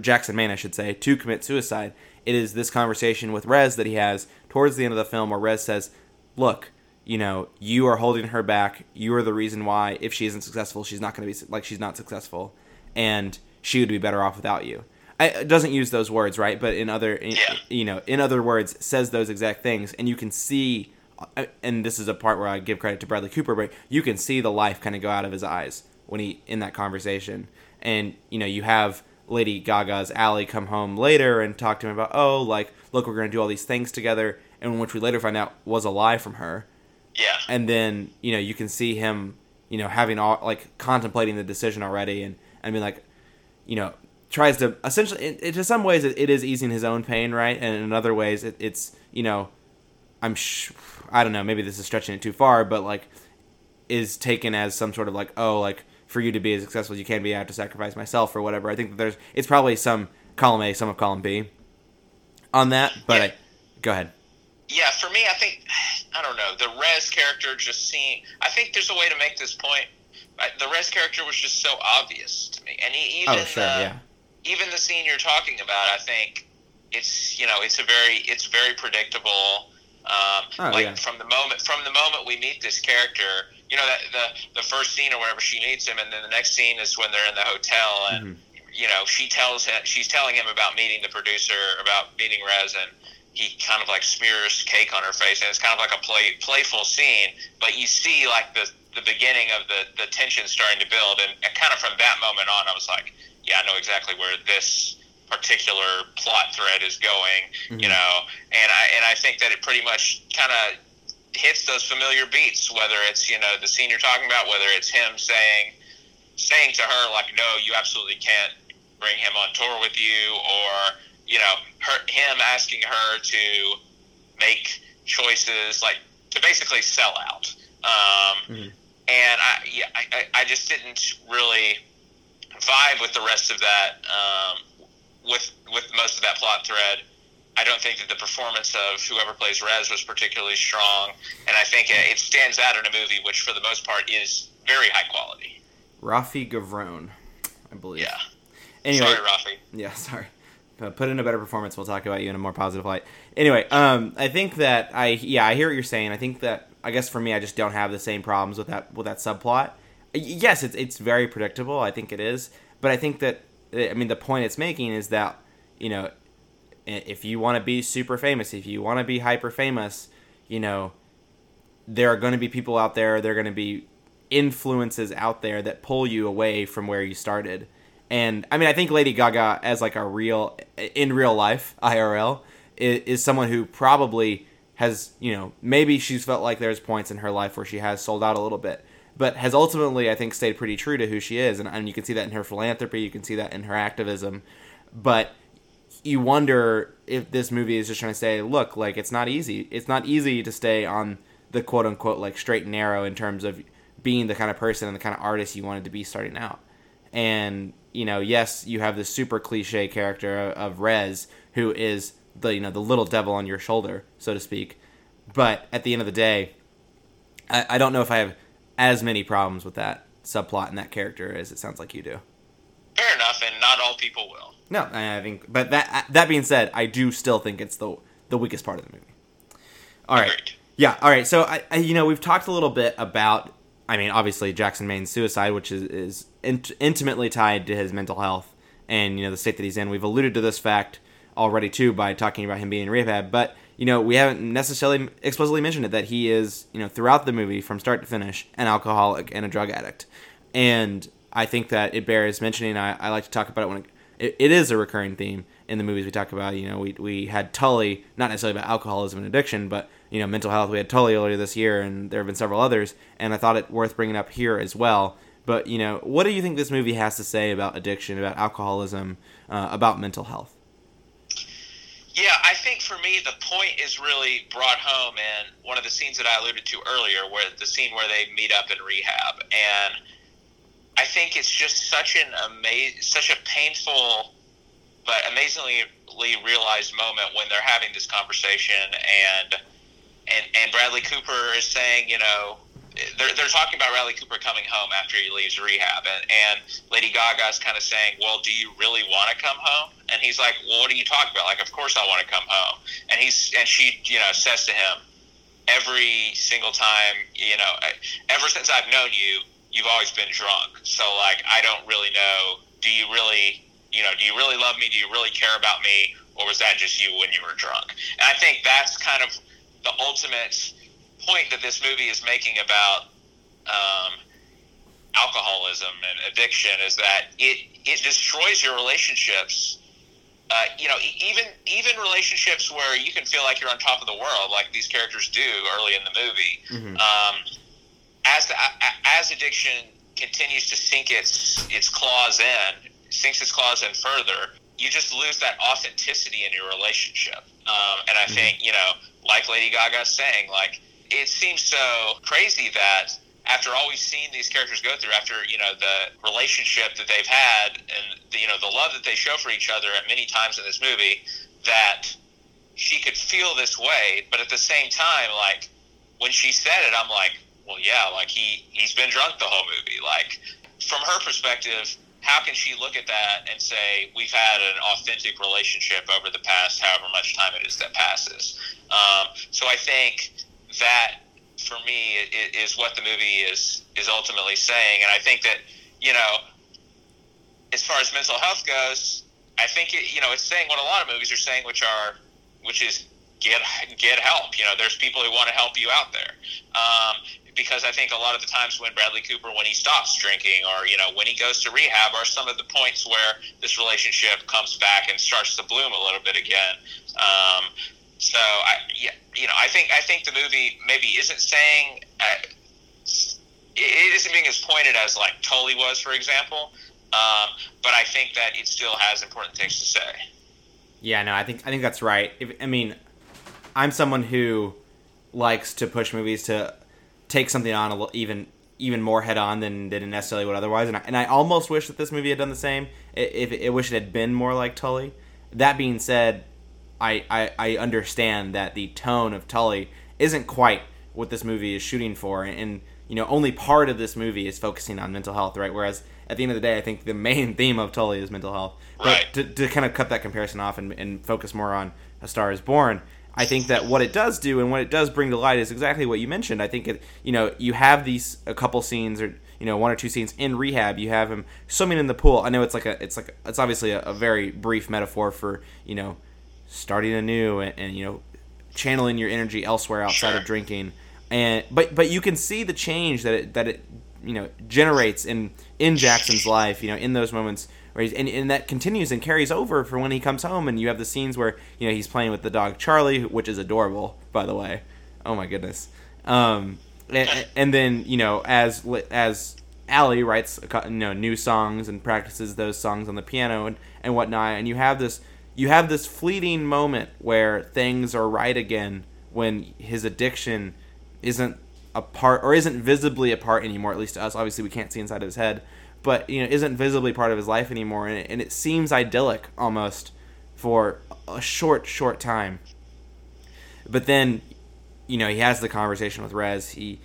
Jackson Maine, I should say, to commit suicide. It is this conversation with Rez that he has towards the end of the film where Rez says, "Look, you know, you are holding her back. You are the reason why if she isn't successful, she's not going to be like she's not successful, and she would be better off without you." I, it doesn't use those words, right? But in other, in, yeah. you know, in other words, says those exact things, and you can see. Uh, and this is a part where I give credit to Bradley Cooper, but you can see the life kind of go out of his eyes when he in that conversation and you know you have Lady Gaga's Ally come home later and talk to him about oh like look we're gonna do all these things together and which we later find out was a lie from her. Yeah. And then you know you can see him you know having all like contemplating the decision already and I mean like you know tries to essentially it, it, to some ways it, it is easing his own pain right and in other ways it, it's you know I'm sh- I don't know maybe this is stretching it too far but like is taken as some sort of like oh like for you to be as successful as you can be, I have to sacrifice myself or whatever. I think that there's it's probably some column A, some of column B on that. But yeah. I, go ahead. Yeah, for me, I think I don't know the Rez character just seeing. I think there's a way to make this point. The Rez character was just so obvious to me, and he, even oh, sure, the, yeah. even the scene you're talking about, I think it's you know it's a very it's very predictable. Um, oh, like yeah. from the moment from the moment we meet this character, you know, that the the first scene or whatever she meets him, and then the next scene is when they're in the hotel, and mm-hmm. you know, she tells him she's telling him about meeting the producer, about meeting Rez, and he kind of like smears cake on her face, and it's kind of like a play playful scene, but you see like the the beginning of the the tension starting to build, and, and kind of from that moment on, I was like, yeah, I know exactly where this particular plot thread is going, mm-hmm. you know, and I and I think that it pretty much kind of hits those familiar beats, whether it's you know the scene you're talking about, whether it's him saying saying to her like, no, you absolutely can't bring him on tour with you, or you know her him asking her to make choices like to basically sell out. Um, mm-hmm. And I, yeah, I, I just didn't really vibe with the rest of that, um, with with most of that plot thread. I don't think that the performance of whoever plays Rez was particularly strong, and I think uh, it stands out in a movie which, for the most part, is very high quality. Rafi Gavron, I believe. Yeah. Anyway, sorry, Rafi. Yeah, sorry. Uh, put in a better performance. We'll talk about you in a more positive light. Anyway, um, I think that I yeah I hear what you're saying. I think that I guess for me I just don't have the same problems with that with that subplot. Yes, it's it's very predictable. I think it is, but I think that eh, I mean the point it's making is that you know if you want to be super famous, if you want to be hyper famous, you know, there are going to be people out there, there are going to be influences out there that pull you away from where you started. And I mean, I think Lady Gaga, as like a real, in real life, IRL, is, is someone who probably has, you know, maybe she's felt like there's points in her life where she has sold out a little bit, but has ultimately, I think, stayed pretty true to who she is. And, and you can see that in her philanthropy, you can see that in her activism. But you wonder if this movie is just trying to say, look, like it's not easy. It's not easy to stay on the quote unquote like straight and narrow in terms of being the kind of person and the kind of artist you wanted to be starting out. And you know, yes, you have this super cliche character of Rez who is the you know the little devil on your shoulder, so to speak. But at the end of the day, I, I don't know if I have as many problems with that subplot and that character as it sounds like you do. Fair enough, and not all people will. No, I think. But that uh, that being said, I do still think it's the the weakest part of the movie. All right. Agreed. Yeah. All right. So I, I, you know, we've talked a little bit about. I mean, obviously Jackson Maine's suicide, which is is int- intimately tied to his mental health and you know the state that he's in. We've alluded to this fact already too by talking about him being in rehab, but you know we haven't necessarily explicitly mentioned it that he is you know throughout the movie from start to finish an alcoholic and a drug addict, and I think that it bears mentioning. I, I like to talk about it when it, it, it is a recurring theme in the movies we talk about. You know, we, we had Tully, not necessarily about alcoholism and addiction, but, you know, mental health. We had Tully earlier this year, and there have been several others, and I thought it worth bringing up here as well. But, you know, what do you think this movie has to say about addiction, about alcoholism, uh, about mental health? Yeah, I think for me the point is really brought home in one of the scenes that I alluded to earlier, where the scene where they meet up in rehab, and I think it's just such an amazing, such a painful but amazingly realized moment when they're having this conversation and and and Bradley Cooper is saying, you know, they're, they're talking about Bradley Cooper coming home after he leaves rehab, and, and Lady Gaga's kind of saying, "Well, do you really want to come home?" And he's like, "Well, what are you talking about? Like, of course I want to come home." And he's and she, you know, says to him, "Every single time, you know, ever since I've known you, you've always been drunk. So like, I don't really know. Do you really, you know, do you really love me? Do you really care about me?" Or was that just you when you were drunk? And I think that's kind of the ultimate point that this movie is making about um, alcoholism and addiction is that it it destroys your relationships. Uh, you know, even even relationships where you can feel like you're on top of the world, like these characters do early in the movie. Mm-hmm. Um, as the, as addiction continues to sink its its claws in, sinks its claws in further, you just lose that authenticity in your relationship. Um, and I mm-hmm. think you know, like Lady Gaga saying, like it seems so crazy that after all we've seen these characters go through, after you know the relationship that they've had, and the, you know the love that they show for each other at many times in this movie, that she could feel this way, but at the same time, like when she said it, I'm like, well, yeah, like he he's been drunk the whole movie. Like from her perspective, how can she look at that and say we've had an authentic relationship over the past however much time it is that passes? Um, so I think that for me is what the movie is is ultimately saying, and I think that you know, as far as mental health goes, I think it, you know it's saying what a lot of movies are saying, which are which is get get help. You know, there's people who want to help you out there. Um, because I think a lot of the times when Bradley Cooper, when he stops drinking, or you know when he goes to rehab, are some of the points where this relationship comes back and starts to bloom a little bit again. Um, so I, yeah, you know, I think I think the movie maybe isn't saying uh, it isn't being as pointed as like Tully was, for example. Um, but I think that it still has important things to say. Yeah, no, I think I think that's right. If, I mean, I'm someone who likes to push movies to take something on a little, even even more head on than than it necessarily would otherwise. And I, and I almost wish that this movie had done the same. If I wish it had been more like Tully. That being said, I, I, I understand that the tone of Tully isn't quite what this movie is shooting for, and, and you know only part of this movie is focusing on mental health, right? Whereas at the end of the day, I think the main theme of Tully is mental health. Right. But to, to kind of cut that comparison off and, and focus more on A Star Is Born, I think that what it does do and what it does bring to light is exactly what you mentioned. I think it, you know, you have these a couple scenes or you know one or two scenes in rehab. You have him swimming in the pool. I know it's like a, it's like it's obviously a, a very brief metaphor for you know starting anew and, and you know channeling your energy elsewhere outside sure. of drinking and but but you can see the change that it that it you know generates in in Jackson's life you know in those moments where he's and, and that continues and carries over for when he comes home and you have the scenes where you know he's playing with the dog Charlie which is adorable by the way. Oh my goodness. Um and, and then you know as as Ally writes you know new songs and practices those songs on the piano and and whatnot and you have this you have this fleeting moment where things are right again when his addiction isn't a part or isn't visibly a part anymore at least to us. Obviously we can't see inside of his head but you know isn't visibly part of his life anymore and it, and it seems idyllic almost for a short short time. But then you know he has the conversation with Rez. He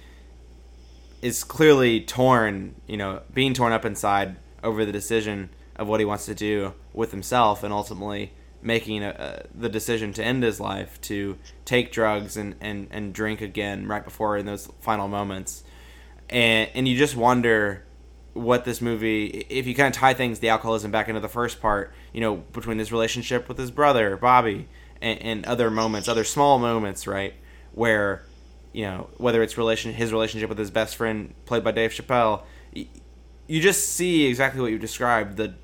is clearly torn you know being torn up inside over the decision of what he wants to do with himself and ultimately making a, the decision to end his life to take drugs and, and, and drink again right before in those final moments. And and you just wonder what this movie if you kind of tie things the alcoholism back into the first part you know between his relationship with his brother bobby and, and other moments other small moments right where you know whether it's relation his relationship with his best friend played by dave chappelle you just see exactly what you described the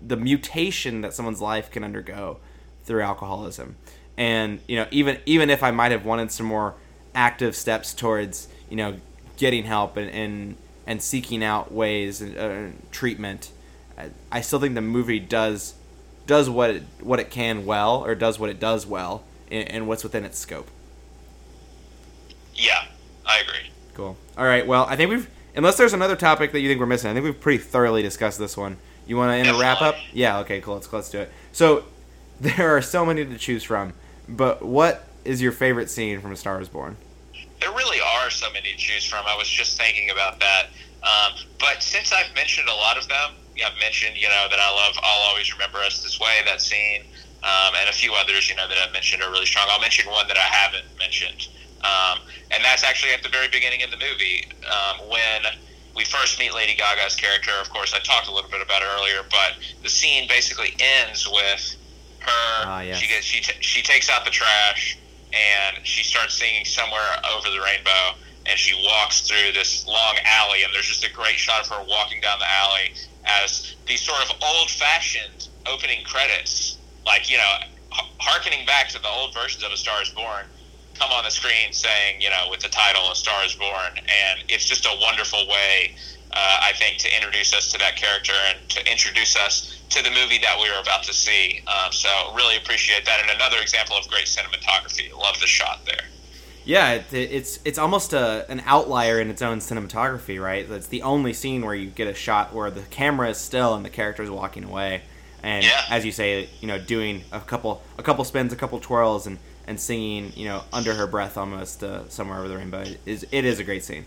the mutation that someone's life can undergo through alcoholism. And you know even even if i might have wanted some more active steps towards you know getting help and and, and seeking out ways and uh, treatment I, I still think the movie does does what it what it can well or does what it does well and, and what's within its scope Yeah, I agree. Cool. All right. Well, I think we've unless there's another topic that you think we're missing. I think we've pretty thoroughly discussed this one. You want to end a wrap up? Yeah. Okay. Cool. Let's let's do it. So there are so many to choose from, but what is your favorite scene from A Star Is Born? There really are so many to choose from. I was just thinking about that. Um, but since I've mentioned a lot of them, I've mentioned, you know, that I love I'll Always Remember Us This Way, that scene, um, and a few others, you know, that I've mentioned are really strong. I'll mention one that I haven't mentioned. Um, and that's actually at the very beginning of the movie um, when we first meet Lady Gaga's character. Of course, I talked a little bit about it earlier, but the scene basically ends with her. Ah, yes. She gets she t- she takes out the trash and she starts singing somewhere over the rainbow. And she walks through this long alley, and there's just a great shot of her walking down the alley as these sort of old-fashioned opening credits, like you know, harkening back to the old versions of A Star Is Born, come on the screen saying, you know, with the title A Star Is Born, and it's just a wonderful way, uh, I think, to introduce us to that character and to introduce us to the movie that we were about to see. Um, so really appreciate that, and another example of great cinematography. Love the shot there. Yeah, it, it's it's almost a an outlier in its own cinematography, right? It's the only scene where you get a shot where the camera is still and the character is walking away, and Yeah. as you say, you know, doing a couple a couple spins, a couple twirls, and and singing, you know, under her breath almost uh, somewhere over the rainbow. It is it is a great scene.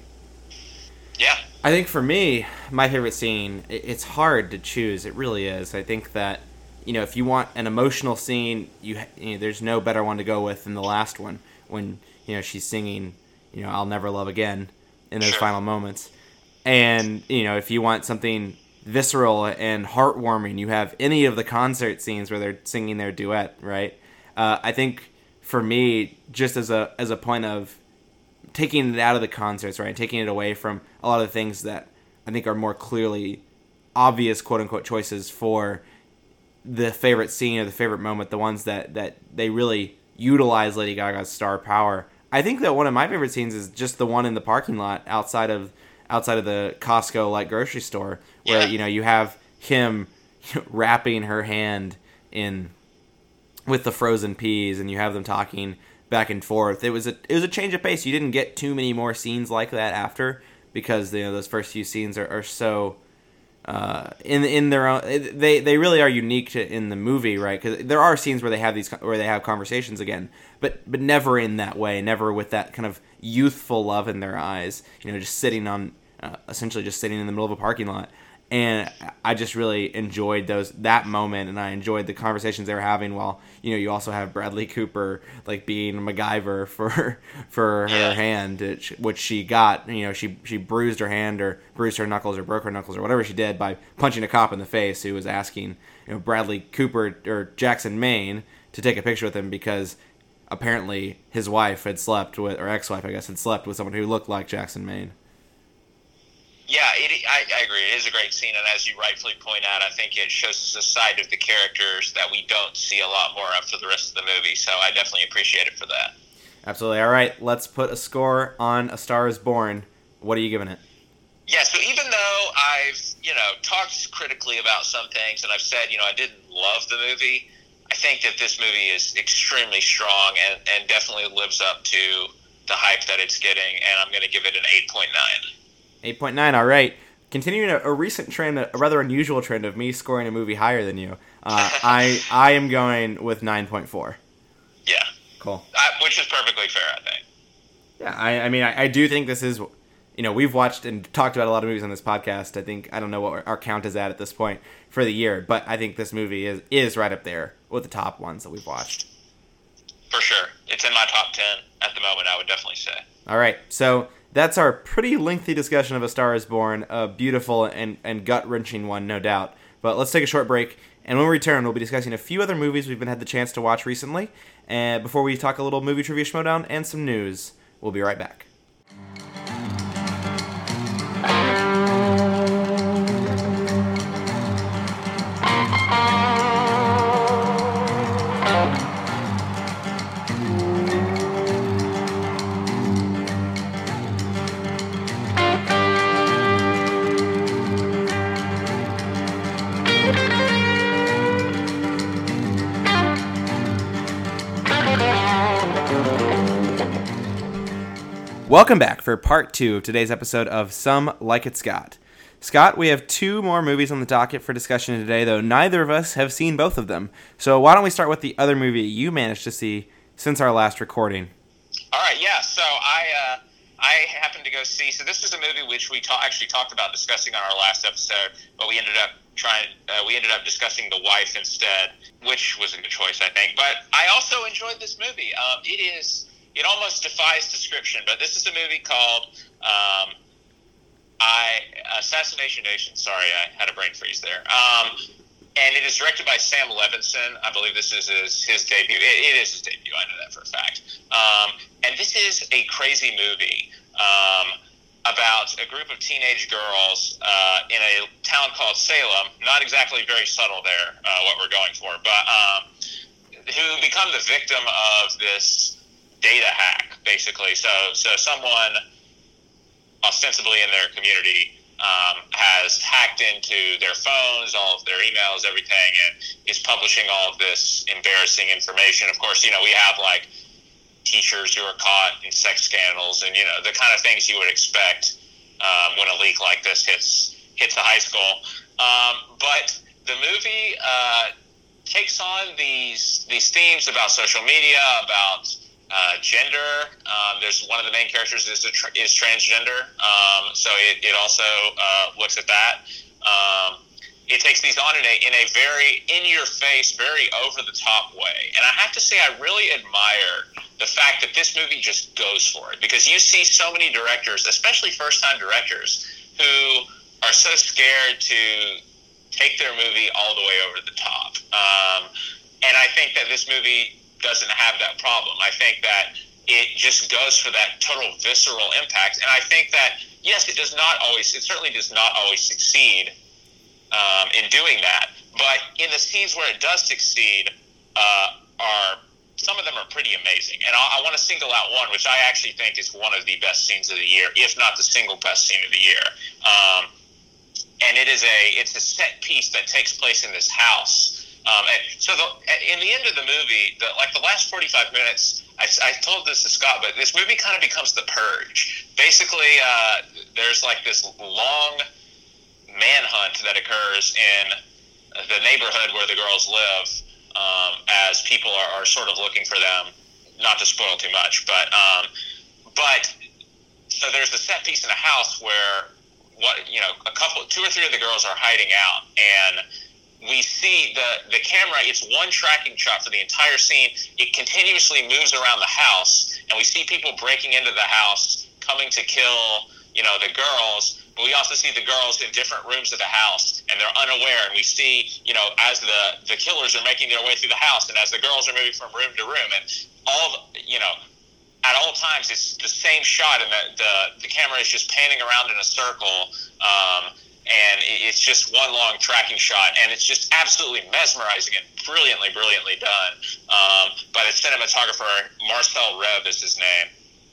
Yeah, I think for me, my favorite scene, it's hard to choose. It really is. I think that, you know, if you want an emotional scene, you, you know, there's no better one to go with than the last one when, you know, she's singing, you know, I'll never love again in those Sure. final moments. And, you know, if you want something visceral and heartwarming, you have any of the concert scenes where they're singing their duet, right? Uh, I think for me, just as a as a point of taking it out of the concerts, right? Taking it away from a lot of the things that I think are more clearly obvious quote unquote choices for the favorite scene or the favorite moment, the ones that that they really utilize Lady Gaga's star power. I think that one of my favorite scenes is just the one in the parking lot outside of outside of the Costco like grocery store where Yeah. you know you have him wrapping her hand in with the frozen peas and you have them talking back and forth. It was a it was a change of pace. You didn't get too many more scenes like that after because you know those first few scenes are, are so uh, in in their own they they really are unique to in the movie, right? Because there are scenes where they have these where they have conversations again, but but never in that way, never with that kind of youthful love in their eyes. You know, just sitting on uh, essentially just sitting in the middle of a parking lot. And I just really enjoyed those that moment, and I enjoyed the conversations they were having. While you know, you also have Bradley Cooper like being MacGyver for for her Yeah. hand, which which she got. You know, she she bruised her hand or bruised her knuckles or broke her knuckles or whatever she did by punching a cop in the face who was asking you know Bradley Cooper or Jackson Maine to take a picture with him because apparently his wife had slept with or ex-wife I guess had slept with someone who looked like Jackson Maine. Yeah, it, I, I agree. It is a great scene, and as you rightfully point out, I think it shows us a side of the characters that we don't see a lot more of for the rest of the movie. So I definitely appreciate it for that. Absolutely. All right, let's put a score on A Star Is Born. What are you giving it? Yeah, so even though I've, you know, talked critically about some things and I've said, you know, I didn't love the movie, I think that this movie is extremely strong and, and definitely lives up to the hype that it's getting, and I'm going to give it an 8.9. 8.9, all right. Continuing a, a recent trend, a rather unusual trend of me scoring a movie higher than you, uh, I I am going with 9.4. Yeah, Cool. I, which is perfectly fair, I think. Yeah, I, I mean, I, I do think this is, you know, we've watched and talked about a lot of movies on this podcast. I think, I don't know what our count is at at this point for the year, but I think this movie is, is right up there with the top ones that we've watched. For sure. It's in my top 10 at the moment, I would definitely say. All right, so that's our pretty lengthy discussion of A Star is Born, a beautiful and, and gut wrenching one, no doubt. But let's take a short break, and when we return, we'll be discussing a few other movies we've been had the chance to watch recently. And before we talk a little movie trivia schmodown and some news, we'll be right back. Welcome back for part two of today's episode of Some Like It Scott. Scott, we have two more movies on the docket for discussion today, though neither of us have seen both of them. So why don't we start with the other movie you managed to see since our last recording? All right, yeah. So I uh, I happened to go see. So this is a movie which we ta- actually talked about discussing on our last episode, but we ended up trying. Uh, we ended up discussing The Wife instead, which was a good choice, I think. But I also enjoyed this movie. Um, it is. It almost defies description, but this is a movie called um, I Assassination Nation. Sorry, I had a brain freeze there. Um, and it is directed by Sam Levinson. I believe this is his, his debut. It, it is his debut. I know that for a fact. Um, and this is a crazy movie um, about a group of teenage girls uh, in a town called Salem. Not exactly very subtle there, uh, what we're going for, but um, who become the victim of this data hack, basically. So, so someone ostensibly in their community um, has hacked into their phones, all of their emails, everything, and is publishing all of this embarrassing information. Of course, you know, we have like teachers who are caught in sex scandals and, you know, the kind of things you would expect um, when a leak like this hits hits a high school. Um, but the movie uh, takes on these these themes about social media, about uh, gender. Um, there's one of the main characters is tra- is transgender, um, so it, it also uh, looks at that. Um, it takes these on in a in a very in your face, very over the top way, and I have to say I really admire the fact that this movie just goes for it because you see so many directors, especially first time directors, who are so scared to take their movie all the way over the top. Um, and I think that this movie doesn't have that problem. I think that it just goes for that total visceral impact. And I think that, yes, it does not always, it certainly does not always succeed um, in doing that. But in the scenes where it does succeed, uh, are some of them are pretty amazing. And I, I want to single out one, which I actually think is one of the best scenes of the year, if not the single best scene of the year. Um, and it is a it's a set piece that takes place in this house um, and so the, in the end of the movie, the, like the last 45 minutes, I, I told this to Scott, but this movie kind of becomes the purge. Basically, uh, there's like this long manhunt that occurs in the neighborhood where the girls live um, as people are, are, sort of looking for them. Not to spoil too much, but um, but so there's a set piece in a house where what you know a couple two or three of the girls are hiding out and we see the the camera it's one tracking shot for the entire scene. It continuously moves around the house and we see people breaking into the house coming to kill you know the girls but we also see the girls in different rooms of the house and they're unaware and we see you know as the the killers are making their way through the house and as the girls are moving from room to room and all you know at all times it's the same shot and the the, the camera is just panning around in a circle um, and it's just one long tracking shot, and it's just absolutely mesmerizing and brilliantly, brilliantly done um, by the cinematographer Marcell Rév is his name.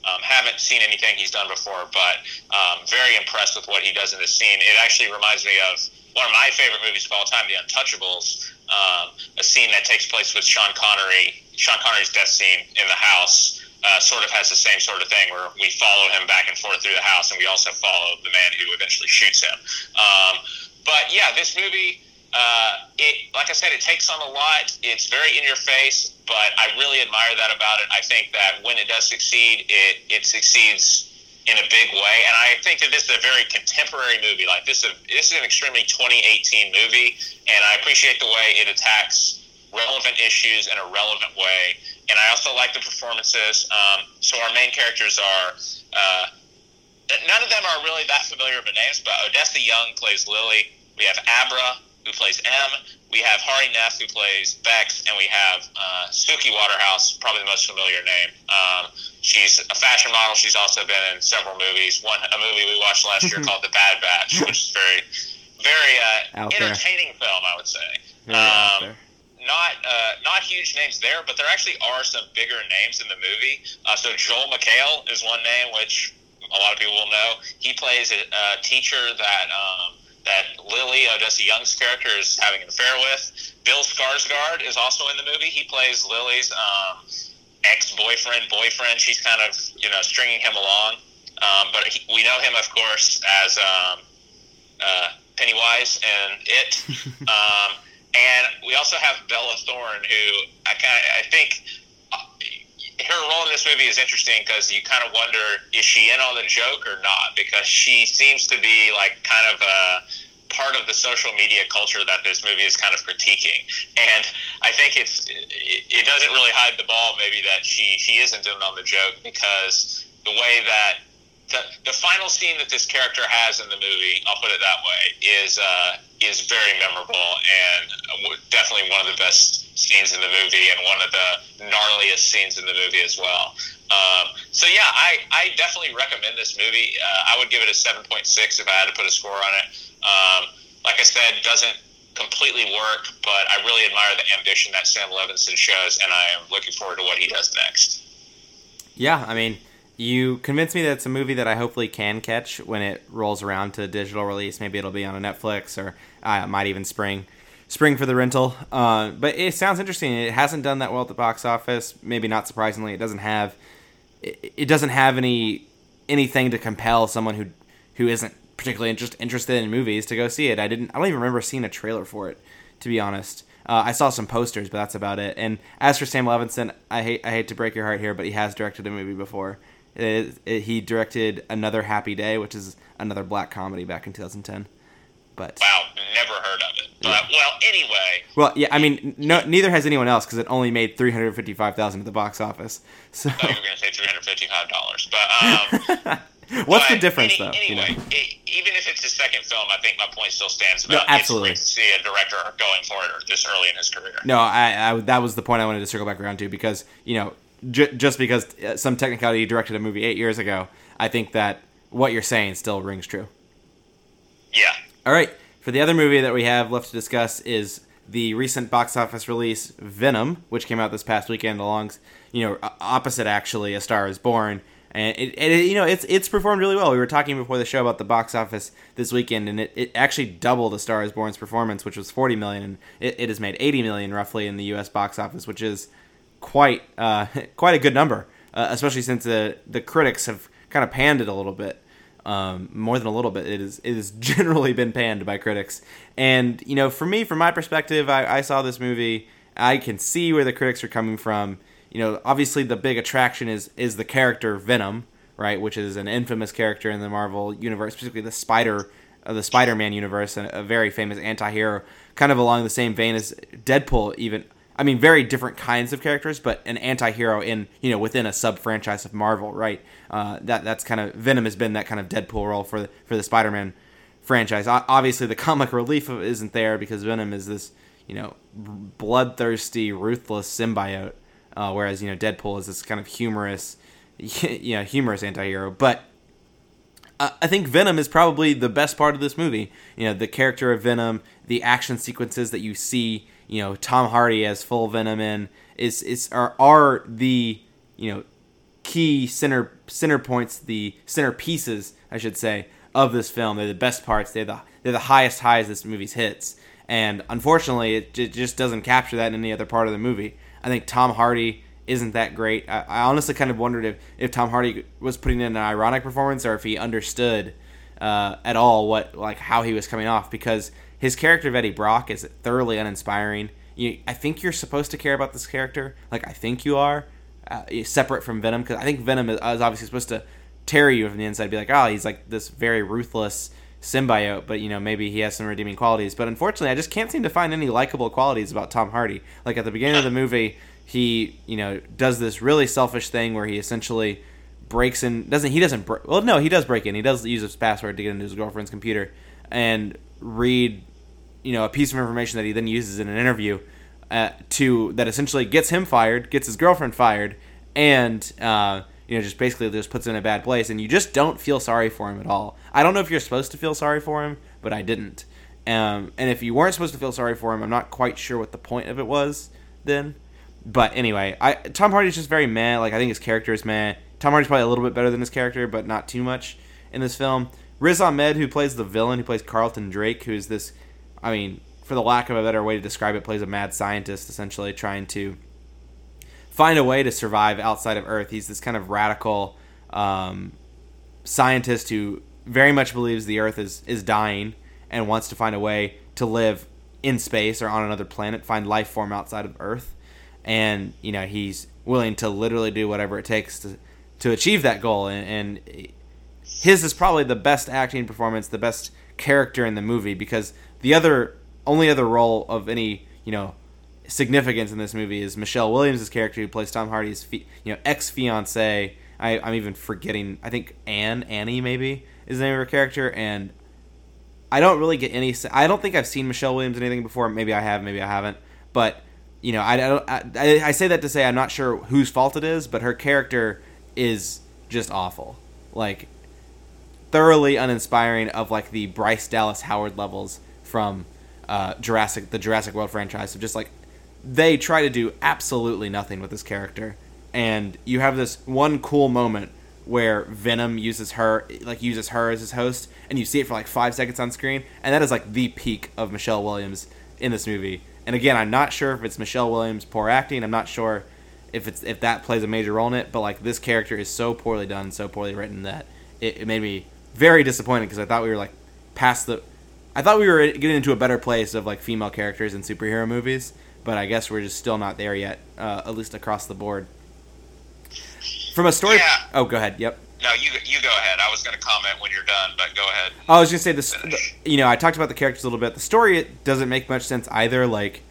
Um, haven't seen anything he's done before, but um, very impressed with what he does in this scene. It actually reminds me of one of my favorite movies of all time, The Untouchables, um, a scene that takes place with Sean Connery, Sean Connery's death scene in the house uh, sort of has the same sort of thing where we follow him back and forth through the house, and we also follow the man who eventually shoots him. Um, but yeah, this movie, uh, it like I said, it takes on a lot. It's very in your face, but I really admire that about it. I think that when it does succeed, it it succeeds in a big way, and I think that this is a very contemporary movie. Like this is a, this is an extremely 2018 movie, and I appreciate the way it attacks relevant issues in a relevant way and I also like the performances. Um, so our main characters are. Uh, none of them are really that familiar with names, but Odessa Young plays Lily. We have Abra, who plays M. We have Hari Nef, who plays Bex, and we have uh, Suki Waterhouse, probably the most familiar name. Um, she's a fashion model. She's also been in several movies. One a movie we watched last year called The Bad Batch, which is very, very uh, entertaining there. film, I would say. Um, not uh, not huge names there, but there actually are some bigger names in the movie. Uh, so Joel McHale is one name which a lot of people will know. He plays a, a teacher that um, that Lily Odessa Young's character is having an affair with. Bill Skarsgård is also in the movie. He plays Lily's um, ex boyfriend, boyfriend. She's kind of you know stringing him along. Um, but he, we know him, of course, as um, uh, Pennywise and It. and we also have Bella Thorne, who I kind of I think uh, her role in this movie is interesting because you kind of wonder is she in on the joke or not? Because she seems to be like kind of a part of the social media culture that this movie is kind of critiquing. And I think it's it, it doesn't really hide the ball maybe that she she isn't in on the joke because the way that the, the final scene that this character has in the movie, I'll put it that way, is uh, is very memorable and definitely one of the best scenes in the movie and one of the gnarliest scenes in the movie as well. Um, so yeah, I, I definitely recommend this movie. Uh, I would give it a 7.6 if I had to put a score on it. Um, like I said, doesn't completely work, but I really admire the ambition that Sam Levinson shows, and I am looking forward to what he does next. Yeah, I mean, you convinced me that it's a movie that I hopefully can catch when it rolls around to digital release. Maybe it'll be on a Netflix, or uh, might even spring spring for the rental. Uh, but it sounds interesting. It hasn't done that well at the box office. Maybe not surprisingly, it doesn't have it, it doesn't have any anything to compel someone who who isn't particularly interest, interested in movies to go see it. I didn't. I don't even remember seeing a trailer for it, to be honest. Uh, I saw some posters, but that's about it. And as for Sam Levinson, I hate I hate to break your heart here, but he has directed a movie before. It, it, he directed Another Happy Day, which is another black comedy back in 2010. But wow, never heard of it. But yeah. well, anyway. Well, yeah, I mean, no, neither has anyone else because it only made three hundred fifty-five thousand at the box office. So I thought you were going to say three hundred fifty-five dollars, but um, What's the difference, any, though? Anyway, you know? it, even if it's his second film, I think my point still stands. About no, absolutely. It's great to see a director going for it this early in his career. No, I, I, that was the point I wanted to circle back around to because you know j- just because uh, some technicality directed a movie eight years ago, I think that what you're saying still rings true. Yeah. All right. For the other movie that we have left to discuss is the recent box office release Venom, which came out this past weekend, along you know opposite actually A Star Is Born and it, it, you know it's it's performed really well. We were talking before the show about the box office this weekend, and it, it actually doubled A Star Is Born's performance, which was 40 million, and it, it has made 80 million roughly in the U.S. box office, which is quite uh, quite a good number, uh, especially since the the critics have kind of panned it a little bit. Um, more than a little bit, it is it has generally been panned by critics, and you know, for me, from my perspective, I, I saw this movie. I can see where the critics are coming from you know, obviously the big attraction is is the character Venom, right, which is an infamous character in the Marvel universe, specifically the Spider, uh, the Spider-Man universe, a, a very famous anti-hero, kind of along the same vein as Deadpool. Even, I mean, very different kinds of characters, but an anti-hero in you know within a sub-franchise of Marvel, right? Uh, that that's kind of Venom has been that kind of Deadpool role for the, for the Spider-Man franchise. Obviously, the comic relief isn't there because Venom is this you know bloodthirsty, ruthless symbiote uh, whereas you know Deadpool is this kind of humorous, you know, humorous anti-hero. But uh, I think Venom is probably the best part of this movie. You know, the character of Venom, the action sequences that you see, you know, Tom Hardy as full Venom in is is are are the you know key center center points, the center pieces, I should say, of this film. They're the best parts. They're the they're the highest highs this movie's hits. And unfortunately, it, it just doesn't capture that in any other part of the movie. I think Tom Hardy isn't that great. I, I honestly kind of wondered if, if Tom Hardy was putting in an ironic performance or if he understood uh, at all what like how he was coming off because his character of Eddie Brock is thoroughly uninspiring. You, I think you're supposed to care about this character, like I think you are, uh, separate from Venom because I think Venom is, is obviously supposed to tear you from the inside, be like, oh, he's like this very ruthless symbiote, but you know maybe he has some redeeming qualities. But unfortunately, I just can't seem to find any likable qualities about Tom Hardy. Like at the beginning of the movie, he you know does this really selfish thing where he essentially breaks in. Doesn't he doesn't? Well, no, he does break in. He does use his password to get into his girlfriend's computer and read you know a piece of information that he then uses in an interview uh, to that essentially gets him fired, gets his girlfriend fired, and uh, you know, just basically just puts him in a bad place, and you just don't feel sorry for him at all. I don't know if you're supposed to feel sorry for him, but I didn't. Um, and if you weren't supposed to feel sorry for him, I'm not quite sure what the point of it was then. But anyway, I Tom Hardy's just very meh. Like I think his character is meh. Tom Hardy's probably a little bit better than his character, but not too much in this film. Riz Ahmed, who plays the villain, who plays Carlton Drake, who's this, I mean, for the lack of a better way to describe it, plays a mad scientist essentially trying to find a way to survive outside of Earth. He's this kind of radical um, scientist who very much believes the Earth is is dying and wants to find a way to live in space or on another planet, find life form outside of Earth, and you know he's willing to literally do whatever it takes to to achieve that goal. And, and his is probably the best acting performance, the best character in the movie because the other only other role of any you know significance in this movie is Michelle Williams' character who plays Tom Hardy's you know ex fiance. I'm even forgetting. I think Anne Annie maybe is the name of her character, and I don't really get any. I don't think I've seen Michelle Williams anything before. Maybe I have, maybe I haven't. But you know, I, I, I, I say that to say I'm not sure whose fault it is, but her character is just awful. Like thoroughly uninspiring of like the Bryce Dallas Howard levels from uh, Jurassic the Jurassic World franchise. So just like they try to do absolutely nothing with this character, and you have this one cool moment where Venom uses her like uses her as his host, and you see it for like five seconds on screen, and that is like the peak of Michelle Williams in this movie. And again, I'm not sure if it's Michelle Williams' poor acting. I'm not sure if it's if that plays a major role in it. But like this character is so poorly done, so poorly written that it, it made me very disappointed because I thought we were like past the. I thought we were getting into a better place of like female characters in superhero movies, but I guess we're just still not there yet, uh, at least across the board. From a story. Yeah. Oh, go ahead. Yep. No, you you go ahead. I was going to comment when you're done, but go ahead. I was going to say this. You know, I talked about the characters a little bit. The story it doesn't make much sense either. Like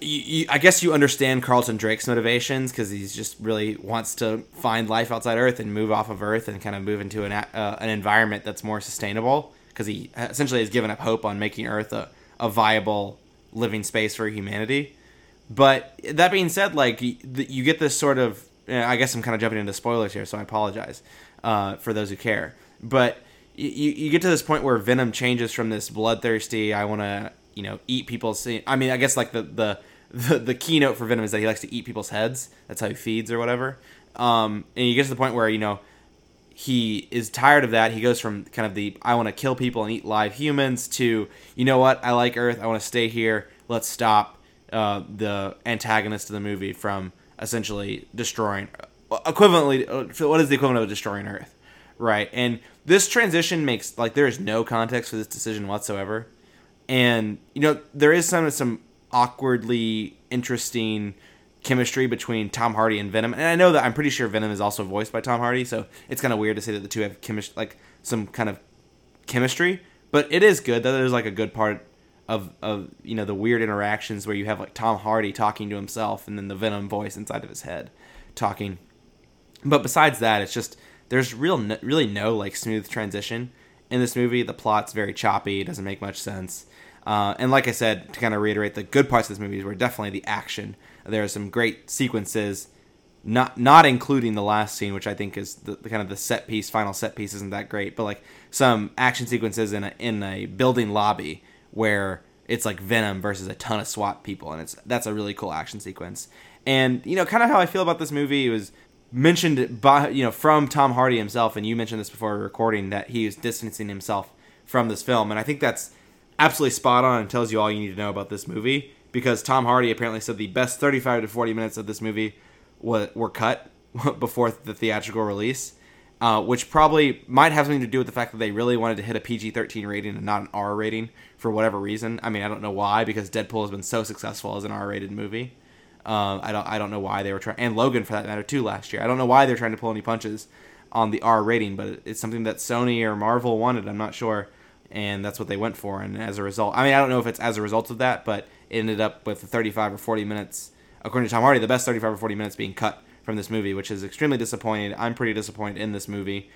you, you, I guess you understand Carlton Drake's motivations because he's just really wants to find life outside Earth and move off of Earth and kind of move into an uh, an environment that's more sustainable because he essentially has given up hope on making Earth a, a viable living space for humanity. But that being said, like you get this sort of, I guess I'm kind of jumping into spoilers here, so I apologize uh, for those who care. But you, you get to this point where Venom changes from this bloodthirsty, I want to, you know, eat people's. I mean, I guess like the the the, the keynote for Venom is that he likes to eat people's heads. That's how he feeds or whatever. Um, and you get to the point where you know he is tired of that. He goes from kind of the I want to kill people and eat live humans to you know what I like Earth. I want to stay here. Let's stop uh, the antagonist of the movie from essentially destroying. Equivalently, uh, what is the equivalent of destroying Earth? Right. And this transition makes like there is no context for this decision whatsoever. And you know there is some some awkwardly interesting chemistry between Tom Hardy and Venom. And I know that I'm pretty sure Venom is also voiced by Tom Hardy, so it's kind of weird to say that the two have chemistry, like some kind of chemistry. But it is good that there's like a good part of of you know the weird interactions where you have like Tom Hardy talking to himself and then the Venom voice inside of his head talking. But besides that, it's just there's real no, really no like smooth transition in this movie. The plot's very choppy. It doesn't make much sense. Uh, and like I said, to kind of reiterate, the good parts of this movie were definitely the action. There are some great sequences, not not including the last scene, which I think is the, the, kind of the set piece, final set piece isn't that great, but like some action sequences in a in a building lobby where it's like Venom versus a ton of SWAT people, and it's that's a really cool action sequence. And you know, kind of how I feel about this movie it was mentioned by you know from Tom Hardy himself, and you mentioned this before recording that he was distancing himself from this film, and I think that's absolutely spot on and tells you all you need to know about this movie because Tom Hardy apparently said the best 35 to 40 minutes of this movie were, were cut before the theatrical release, uh, which probably might have something to do with the fact that they really wanted to hit a PG 13 rating and not an R rating for whatever reason. I mean, I don't know why because Deadpool has been so successful as an R rated movie. Uh, I don't I don't know why they were trying and Logan for that matter too last year. I don't know why they're trying to pull any punches on the R rating, but it's something that Sony or Marvel wanted. I'm not sure and that's what they went for. And as a result, I mean, I don't know if it's as a result of that, but ended up with 35 or 40 minutes, according to Tom Hardy, the best 35 or 40 minutes being cut from this movie, which is extremely disappointing. I'm pretty disappointed in this movie,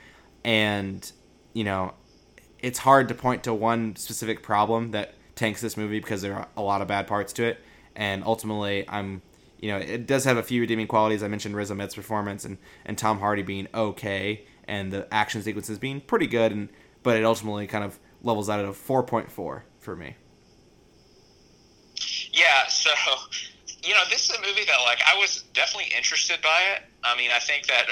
and you know, it's hard to point to one specific problem that tanks this movie because there are a lot of bad parts to it, and ultimately, I'm. You know, it does have a few redeeming qualities. I mentioned Riz Ahmed's performance and, and Tom Hardy being okay, and the action sequences being pretty good, and but it ultimately kind of levels out at a 4.4 for me. Yeah, so you know, this is a movie that like I was definitely interested by it. I mean, I think that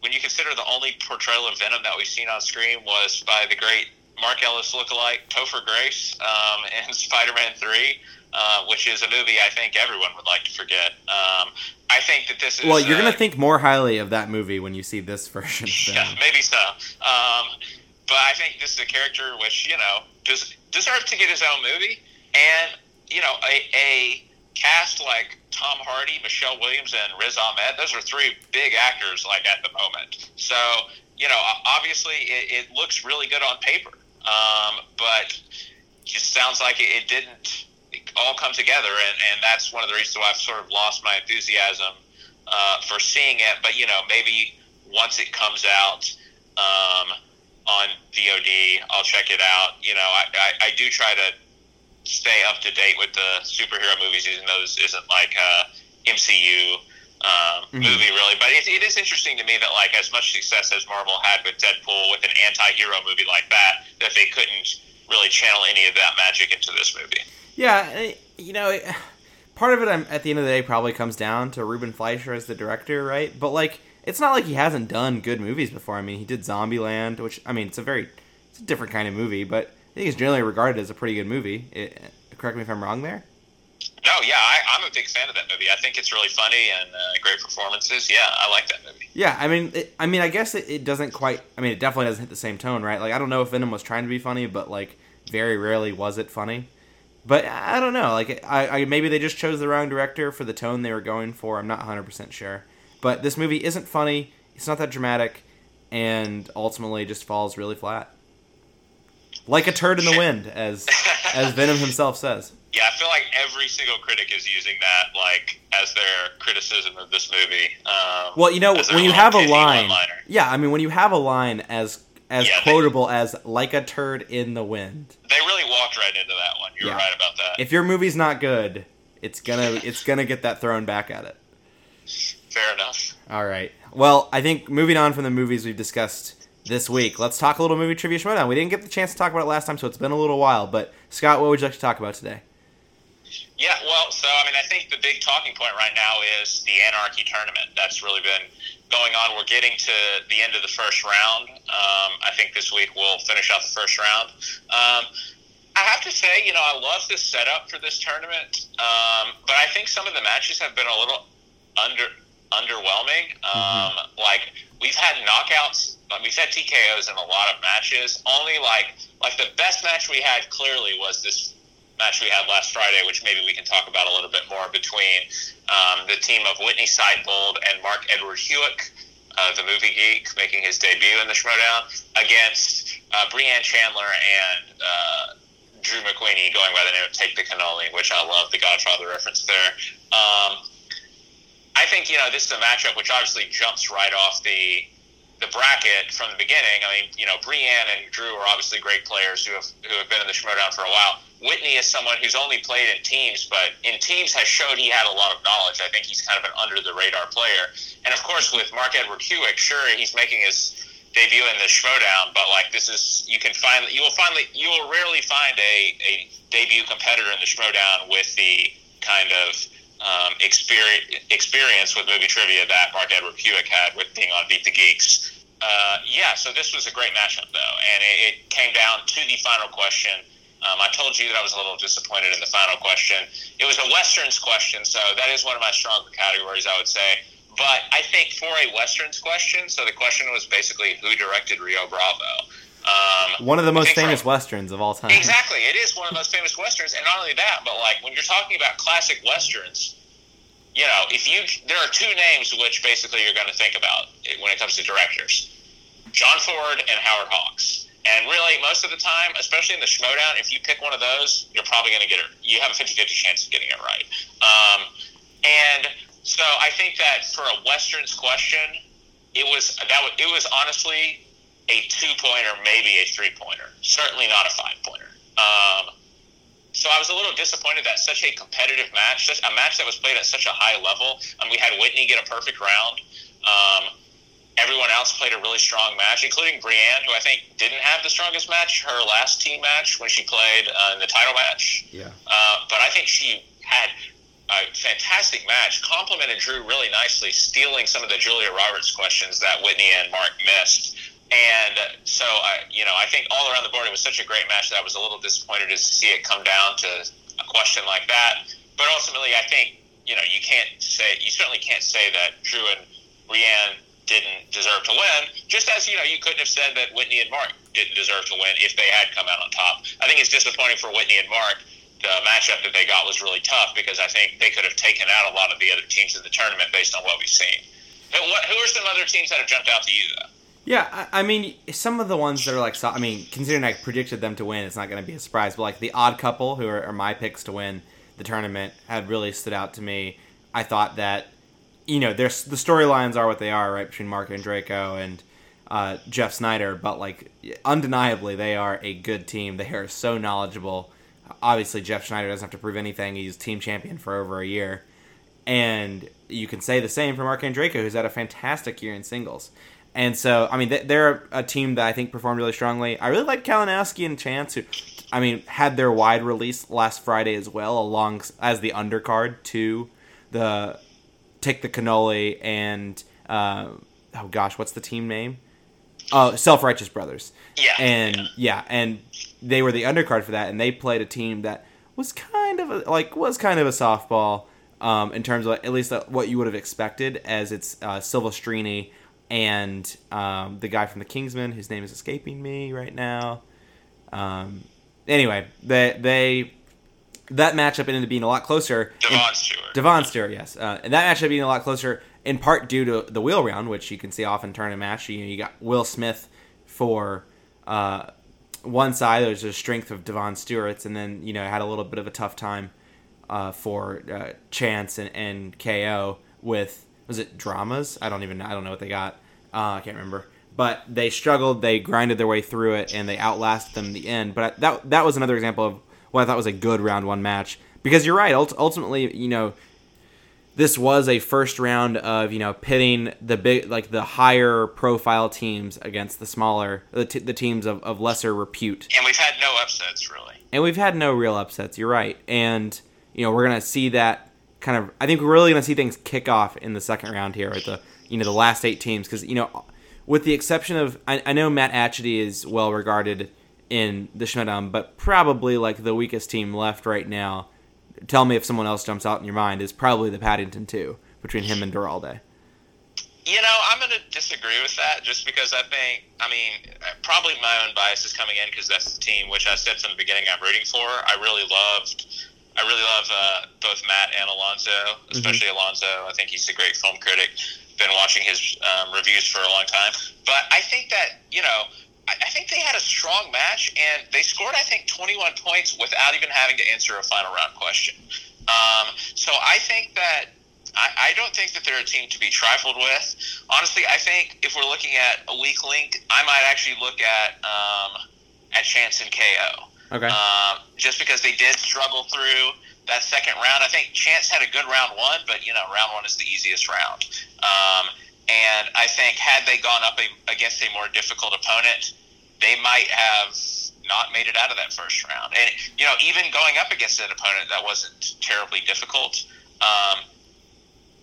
when you consider the only portrayal of Venom that we've seen on screen was by the great Mark Ellis lookalike Topher Grace um, in Spider-Man Three. uh, which is a movie I think everyone would like to forget. Um, I think that this is. Well, you're uh, gonna think more highly of that movie when you see this version. of Yeah, maybe so. Um, but I think this is a character which you know does deserve to get his own movie, and you know a, a cast like Tom Hardy, Michelle Williams, and Riz Ahmed. Those are three big actors like at the moment. So you know obviously it, it looks really good on paper, um, but just sounds like it, it didn't all come together, and, and that's one of the reasons why I've sort of lost my enthusiasm uh, for seeing it. But you know, maybe once it comes out um, on VOD, I'll check it out. You know, I, I, I do try to stay up to date with the superhero movies, even though this isn't like a MCU um, Mhm. movie, really. But it, it is interesting to me that like as much success as Marvel had with Deadpool with an anti-hero movie like that, that they couldn't really channel any of that magic into this movie. Yeah, you know, it- part of it I'm, at the end of the day probably comes down to Ruben Fleischer as the director, right? But like, it's not like he hasn't done good movies before. I mean, he did Zombieland, which I mean, it's a very it's a different kind of movie, but I think it's generally regarded as a pretty good movie. It, correct me if I'm wrong there. No, yeah, I, I'm a big fan of that movie. I think it's really funny and uh, great performances. Yeah, I like that movie. Yeah, I mean, it, I mean, I guess it, it doesn't quite. I mean, it definitely doesn't hit the same tone, right? Like, I don't know if Venom was trying to be funny, but like, very rarely was it funny. But I don't know. Like, I, I maybe they just chose the wrong director for the tone they were going for. I'm not 100 percent sure. But this movie isn't funny. It's not that dramatic, and ultimately just falls really flat, like a turd in the wind, as as Venom himself says. Yeah, I feel like every single critic is using that like as their criticism of this movie. Um, Well, you know, when you have a line, one-liner. yeah, I mean, when you have a line as as Yeah, they- quotable as "like a turd in the wind," they really walked right into that one. You're Yeah. right about that. if your movie's not good, it's gonna it's gonna get that thrown back at it. Fair enough. All right. Well, I think moving on from the movies we've discussed this week, let's talk a little movie trivia showdown. We didn't get the chance to talk about it last time, so it's been a little while. But Scott, what would you like to talk about today? Yeah, well, so I mean, I think the big talking point right now is the Anarchy tournament. That's really been going on. We're getting to the end of the first round. Um, I think this week we'll finish out the first round. Um, I have to say, you know, I love this setup for this tournament, um, but I think some of the matches have been a little under underwhelming. Um, Like we've had knockouts, like, we've had TKOs in a lot of matches. Only like like the best match we had clearly was this match we had last Friday, which maybe we can talk about a little bit more between um, the team of Witney Seibold and Mark Edward Hewitt. uh, the movie geek, making his debut in the Schmoedown, against uh, Breanne Chandler and uh, Drew McWeeny, going by the name of Take the Cannoli, which I love the Godfather reference there. Um, I think you know this is a matchup which obviously jumps right off the the bracket from the beginning. I mean, you know, Breanne and Drew are obviously great players who have who have been in the Schmoedown for a while. Whitney is someone who's only played in teams, but in teams has showed he had a lot of knowledge. I think he's kind of an under the radar player. And of course, with Mark Edward Hewitt, sure, he's making his debut in the Schmoedown, but like this is you can find you will finally you will rarely find a, a debut competitor in the Schmoedown with the kind of um, experience experience with movie trivia that Mark Edward Hewitt had with being on Beat the Geeks. Uh, yeah, so this was a great matchup though, and it, it came down to the final question. Um, I told you that I was a little disappointed in the final question. It was a westerns question, so that is one of my stronger categories, I would say. But I think for a westerns question, so the question was basically who directed Rio Bravo. Um, One of the most famous from- westerns of all time. Exactly, it is one of the most famous westerns, and not only that, but like when you're talking about classic westerns, you know, if you there are two names which basically you're going to think about when it comes to directors: John Ford and Howard Hawks. And really, most of the time, especially in the Schmoedown, if you pick one of those, you're probably going to get it. You have a 50-50 chance of getting it right. Um, and so I think that for a westerns question, it was that was, it was honestly a two pointer, maybe a three pointer. Certainly not a five pointer. Um, so I was a little disappointed that such a competitive match, such a match that was played at such a high level, and we had Whitney get a perfect round. Um, everyone else played a really strong match, including Brienne, who I think didn't have the strongest match, her last team match when she played uh, in the title match. Yeah. Uh, but I think she had a fantastic match, complimented Drew really nicely, stealing some of the Julia Roberts questions that Whitney and Mark missed. And so, I, you know, I think all around the board, it was such a great match that I was a little disappointed to see it come down to a question like that. But ultimately, I think you know you can't say you certainly can't say that Drew and Rianne didn't deserve to win. Just as you know, you couldn't have said that Whitney and Mark didn't deserve to win if they had come out on top. I think it's disappointing for Whitney and Mark. The matchup that they got was really tough because I think they could have taken out a lot of the other teams in the tournament based on what we've seen. But what, who are some other teams that have jumped out to you though? Yeah, I, I mean, some of the ones that are like, so- I mean, considering I predicted them to win, it's not going to be a surprise. But like the odd couple, who are, are my picks to win the tournament, have really stood out to me. I thought that, you know, there's the storylines are what they are, right, between Marc Andreyko and uh, Jeff Sneider, but like undeniably, they are a good team. They are so knowledgeable. Obviously, Jeff Sneider doesn't have to prove anything. He's team champion for over a year. And you can say the same for Marc Andreyko, who's had a fantastic year in singles. And so, I mean, they- they're a team that I think performed really strongly. I really like Kalinowski and Chance, who, I mean, had their wide release last Friday as well, along as the undercard to the Take the Cannoli and, uh, oh gosh, what's the team name? Oh, Self Righteous Brothers. Yeah, And yeah. yeah, and they were the undercard for that, and they played a team that was kind of a, like was kind of a softball um, in terms of at least uh, what you would have expected, as it's uh, Silvestrini and um, the guy from the Kingsmen, whose name is escaping me right now. Um, anyway, they they that matchup ended up being a lot closer. Devon Stewart. Devon Stewart, yes. Uh, and that matchup being a lot closer, in part due to the wheel round, which you can see often turn a match. You, know, you got Will Smith for uh, one side. There's a strength of Devon Stewart's, and then you know had a little bit of a tough time uh, for uh, Chance and, and KO with was it dramas? I don't even know. I don't know what they got. Uh, I can't remember. But they struggled. They grinded their way through it, and they outlasted them in the end. But that that was another example of what I thought was a good round one match. Because you're right. Ultimately, you know, this was a first round of you know pitting the big like the higher profile teams against the smaller the, t- the teams of, of lesser repute And we've had no upsets really. and we've had no real upsets you're right and you know we're gonna see that kind of i think we're really gonna see things kick off in the second round here at the you know the last eight teams because you know with the exception of I, I know matt atchity is well regarded in the Schmoedown, but probably like the weakest team left right now tell me if someone else jumps out in your mind is probably the paddington 2 between him and duralde You know, I'm going to disagree with that just because I think, I mean, probably my own bias is coming in because that's the team which I said from the beginning I'm rooting for. I really loved, I really love uh, both Matt and Alonso, especially Alonso. I think he's a great film critic. Been watching his um, reviews for a long time, but I think that you know, I, I think they had a strong match and they scored, I think, 21 points without even having to answer a final round question. Um, so I think that I, I don't think that they're a team to be trifled with. Honestly, I think if we're looking at a weak link, I might actually look at um, at Chance and KO. Okay Um, just because they did struggle through that second round. I think Chance had a good round one, but you know, round one is the easiest round. Um, and I think had they gone up a, against a more difficult opponent, they might have not made it out of that first round. And you know, even going up against an opponent that wasn't terribly difficult. Um,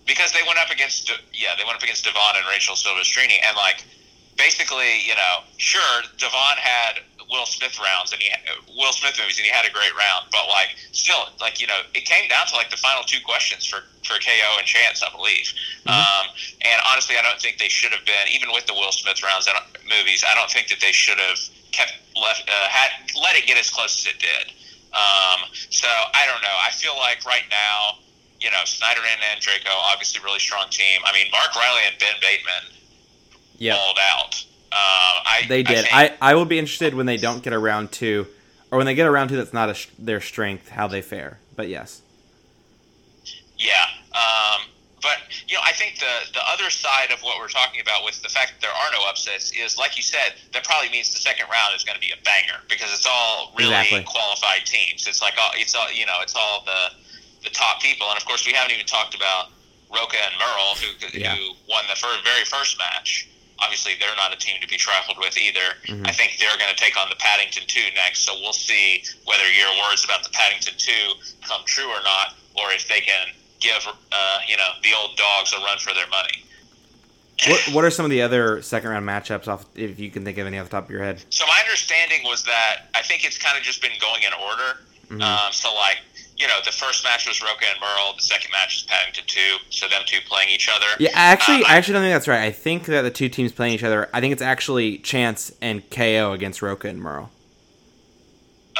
because they went up against yeah they went up against Devon and Rachel Silvestrini and like basically you know sure Devon had Will Smith rounds and he Will Smith movies and he had a great round but like still like you know it came down to like the final two questions for for KO and Chance I believe. Um, and honestly I don't think they should have been even with the Will Smith rounds I movies I don't think that they should have kept left uh, had let it get as close as it did. Um, so I don't know. I feel like right now you know, Sneider and Draco, obviously really strong team. I mean, Mark Reilly and Ben Bateman yeah. balled out. Um, I, They did. think- I, I, will be interested when they don't get around to, or when they get around to that's not a, their strength, how they fare. But yes, yeah. Um, but you know, I think the the other side of what we're talking about with the fact that there are no upsets is, like you said, that probably means the second round is going to be a banger because it's all really Exactly. qualified teams. It's like all, it's all you know, it's all the the top people, and of course, we haven't even talked about Roca and Murrell, who Yeah. who won the fir- very first match. Obviously, they're not a team to be trifled with either. Mhm. I think they're going to take on the Paddington 2 next, so we'll see whether your words about the Paddington 2 come true or not, or if they can give uh, you know the old dogs a run for their money. what what are some of the other second round matchups off if you can think of any off the top of your head? So my understanding was that I think it's kind of just been going in order. Mhm. Um, so like you know, the first match was Roca and Murrell. The second match is Paddington two. So them two playing each other. Yeah, actually, Um, I actually don't think that's right. I think that the two teams playing each other. I think it's actually Chance and KO against Roca and Murrell.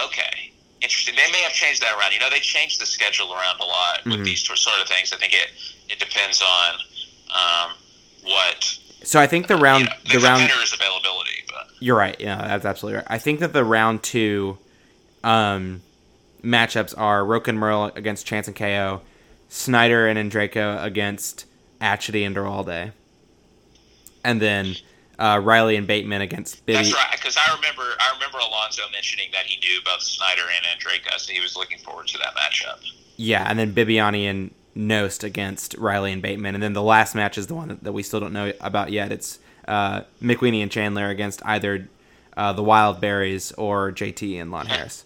Okay, interesting. They may have changed that around. You know, they changed the schedule around a lot with Mhm. these sort of things. I think it it depends on um, what So I think the round, you know, the, the round. availability. But You're right. Yeah, that's absolutely right. I think that the round two um, matchups are Roke and Murrell against Chance and KO, Sneider and Andreyko against Atchity and Duralde, and then uh, Reilly and Bateman against Bibby. that's right. Because I remember I remember Alonso mentioning that he knew both Sneider and Andreyko, so he was looking forward to that matchup. Yeah, and then Bibbiani and Knost against Reilly and Bateman, and then the last match is the one that, that we still don't know about yet. It's uh, McWeeny and Chandler against either uh, the Wild Berries or JT and Lon Harris.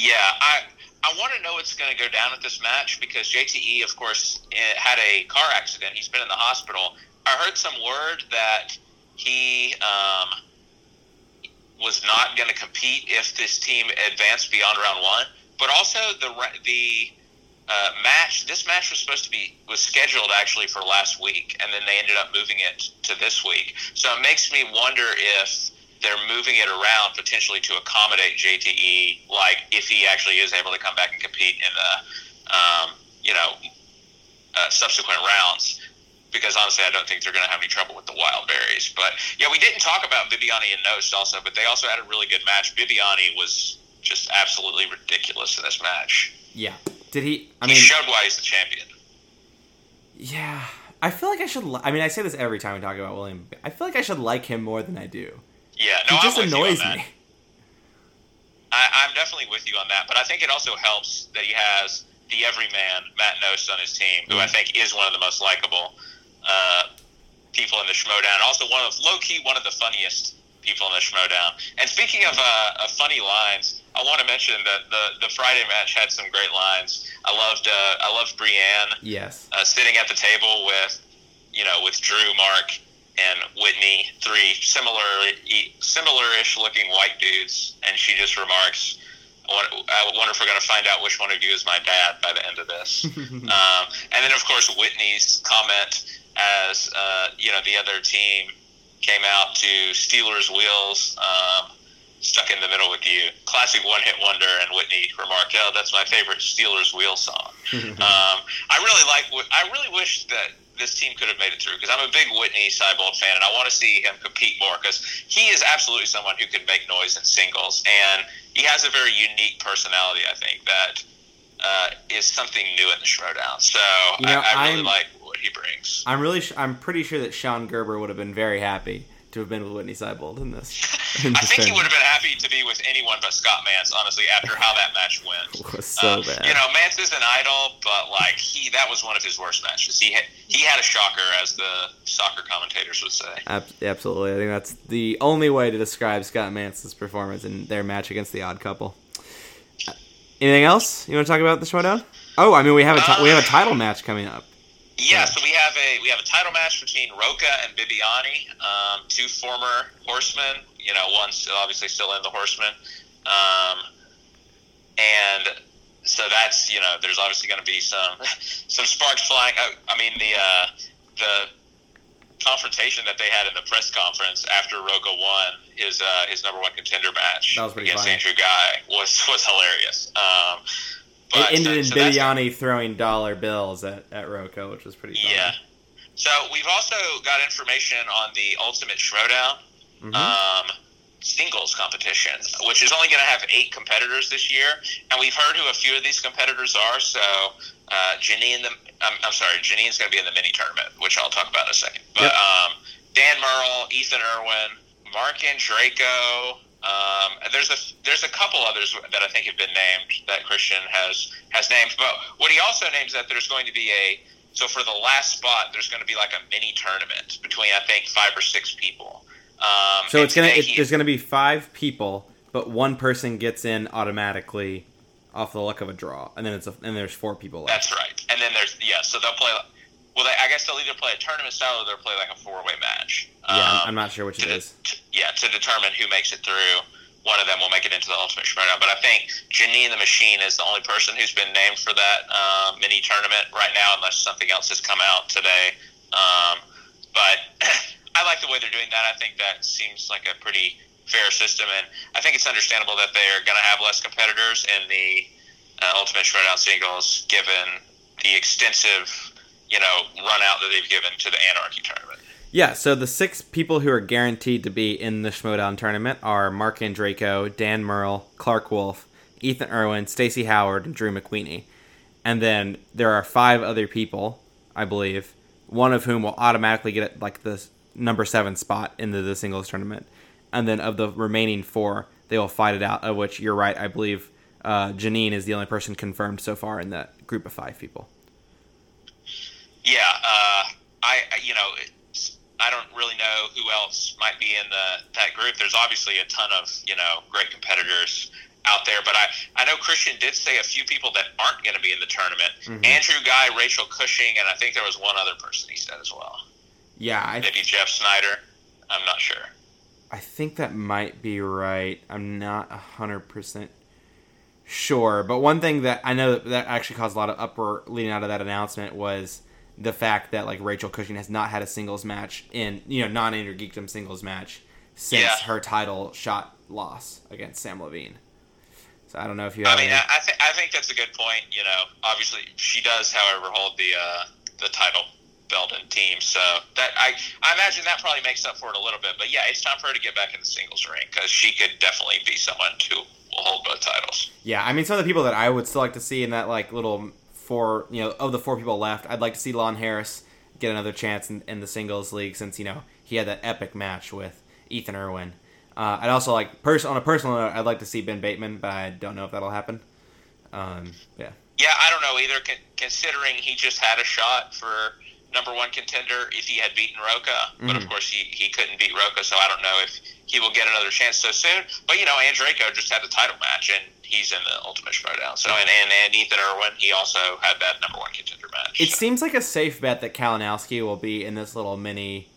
Yeah, I I want to know what's going to go down at this match because JTE, of course, eh, had a car accident. He's been in the hospital. I heard some word that he um, was not going to compete if this team advanced beyond round one. But also the the uh, match. This match was supposed to be was scheduled actually for last week, and then they ended up moving it to this week. So it makes me wonder if they're moving it around potentially to accommodate JTE, like if he actually is able to come back and compete in the, um, you know, uh, subsequent rounds. Because honestly, I don't think they're going to have any trouble with the wild berries. But yeah, we didn't talk about Bibbiani and Knost also, but they also had a really good match. Bibbiani was just absolutely ridiculous in this match. Yeah. Did he? I he mean, showed why he's the champion. yeah. I feel like I should. Li- I mean, I say this every time we talk about William. I feel like I should like him more than I do. Yeah, no, he just annoys you on that. me. I, I'm definitely with you on that, but I think it also helps that he has the everyman Matt Knost on his team, who I think is one of the most likable uh, people in the Schmoedown. Also, one of low key one of the funniest people in the Schmoedown. And speaking of, uh, of funny lines, I want to mention that the the Friday match had some great lines. I loved uh, I loved Brienne Yes. uh, sitting at the table with, you know, with Drew, Mark, and Whitney, three similar, similar-ish looking white dudes, and she just remarks, "I wonder, if we're going to find out which one of you is my dad by the end of this." um, and then, of course, Whitney's comment as uh, you know the other team came out to Stealers Wheels. Um, Stuck in the middle with you, classic one-hit wonder, and Whitney remarked, "Oh, that's my favorite Stealers Wheel song." Um, I really like. I really wish that this team could have made it through because I'm a big Whitney Seibold fan, and I want to see him compete more because he is absolutely someone who can make noise in singles, and he has a very unique personality. I think that uh, is something new in the Showdown. So You know, I, I really I'm- like what he brings. I'm really. Sh- I'm pretty sure that Sean Gerber would have been very happy to have been with Whitney Seibold in this. in I this think he would have been happy to be with anyone but Scott Mantz, honestly, after how that match went. It was so Uh, bad. You know, Mantz is an idol, but like he, that was one of his worst matches. He had, he had a shocker, as the soccer commentators would say. Ab- absolutely. I think that's the only way to describe Scott Mantz's performance in their match against the Odd Couple. Uh, Anything else you want to talk about the showdown? Oh, I mean, we have a ti- we have a title match coming up. Yeah, so we have a we have a title match between Roca and Bibbiani, um, two former horsemen. You know, one's obviously still in the horsemen, um, and so that's you know, there's obviously going to be some some sparks flying. I, I mean, the uh, the confrontation that they had in the press conference after Roca won his uh, his number one contender match That was pretty against funny. Andrew Guy was was hilarious. Um, but, it ended in so that's- Bibbiani throwing dollar bills at, at Roko, which was pretty funny. Yeah. So we've also got information on the Ultimate Showdown Mhm. um, singles competition, which is only going to have eight competitors this year, and we've heard who a few of these competitors are. So uh, Janine, the I'm, I'm sorry, Janine's going to be in the mini tournament, which I'll talk about in a second. But Yep. um, Dan Murrell, Ethan Irwin, Marc Andreyko. Um, and there's a there's a couple others that I think have been named that Christian has has named. But what he also names that there's going to be a so for the last spot there's going to be like a mini tournament between I think five or six people. Um, So it's gonna it, he- there's gonna be five people, but one person gets in automatically off the luck of a draw, and then it's a, and there's four people left. That's right. And then there's yeah, so they'll play. Well, they, I guess they'll either play a tournament style or they'll play like a four way match. Yeah, I'm, Um, I'm not sure which it is. to- yeah, to determine who makes it through. one of them will make it into the Ultimate Showdown. But I think Janine the Machine is the only person who's been named for that uh, mini tournament right now, unless something else has come out today. Um, but I like the way they're doing that. I think that seems like a pretty fair system, and I think it's understandable that they are going to have less competitors in the uh, Ultimate Showdown singles, given the extensive, you know, run out that they've given to the Anarchy tournament. Yeah, so the six people who are guaranteed to be in the Schmoedown tournament are Marc Andreyko, Dan Murrell, Clark Wolf, Ethan Irwin, Stacy Howard, and Drew McWeeny. And then there are five other people, I believe, one of whom will automatically get like the number seven spot into the singles tournament. And then of the remaining four, they will fight it out. Of which you're right, I believe uh, Janine is the only person confirmed so far in that group of five people. Yeah, uh, I you know I don't really know who else might be in the that group. There's obviously a ton of you know great competitors out there, but I I know Christian did say a few people that aren't going to be in the tournament. Mm-hmm. Andrew Guy, Rachel Cushing, and I think there was one other person he said as well. Yeah, I, maybe Jeff Sneider. I'm not sure. I think that might be right. I'm not hundred percent sure, but one thing that I know that, that actually caused a lot of uproar leading out of that announcement was the fact that like Rachel Cushing has not had a singles match in you know non Inner Geekdom singles match since yeah. her title shot loss against Sam Levine. So I don't know if you. I mean, any... I, th- I think that's a good point. You know, obviously she does, however, hold the uh, the title belt and team. So that I I imagine that probably makes up for it a little bit. But yeah, it's time for her to get back in the singles ring because she could definitely be someone who will hold both titles. Yeah, I mean, some of the people that I would still like to see in that like little four, you know, of the four people left, I'd like to see Lon Harris get another chance in, in the singles league since you know he had that epic match with Ethan Irwin. Uh, I'd also like, pers- on a personal note, I'd like to see Ben Bateman, but I don't know if that'll happen. Um, yeah. Yeah, I don't know either. Con- considering he just had a shot for number one contender if he had beaten Roca, mm-hmm. but of mm-hmm. course he, he couldn't beat Roca, so I don't know if he will get another chance so soon. But you know, Andreyko just had the title match, and he's in the Ultimate Showdown. So and, and, and Ethan Irwin, he also had that number one contender match. It so. seems like a safe bet that Kalinowski will be in this little mini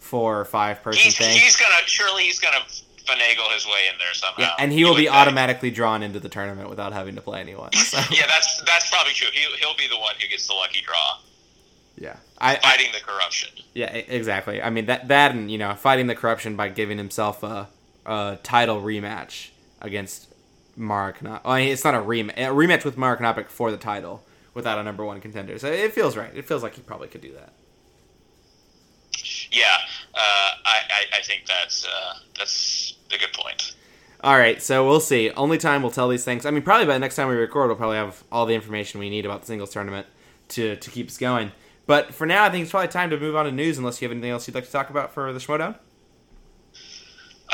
four or five person he's, thing. He's gonna surely he's gonna finagle his way in there somehow. Yeah, and he will be think. automatically drawn into the tournament without having to play anyone. So. yeah, that's that's probably true. He, he'll be the one who gets the lucky draw. Yeah, I, fighting I, the corruption. Yeah, exactly. I mean that that and you know fighting the corruption by giving himself a, a title rematch against Mark. Not, well, it's not a rematch. A rematch with Mark Knopick for the title without a number one contender. So it feels right. It feels like he probably could do that. Yeah, uh, I, I, I think that's uh, that's a good point. All right, so we'll see. Only time will tell these things. I mean, probably by the next time we record, we'll probably have all the information we need about the singles tournament to to keep us going. But for now, I think it's probably time to move on to news. Unless you have anything else you'd like to talk about for the Schmoedown.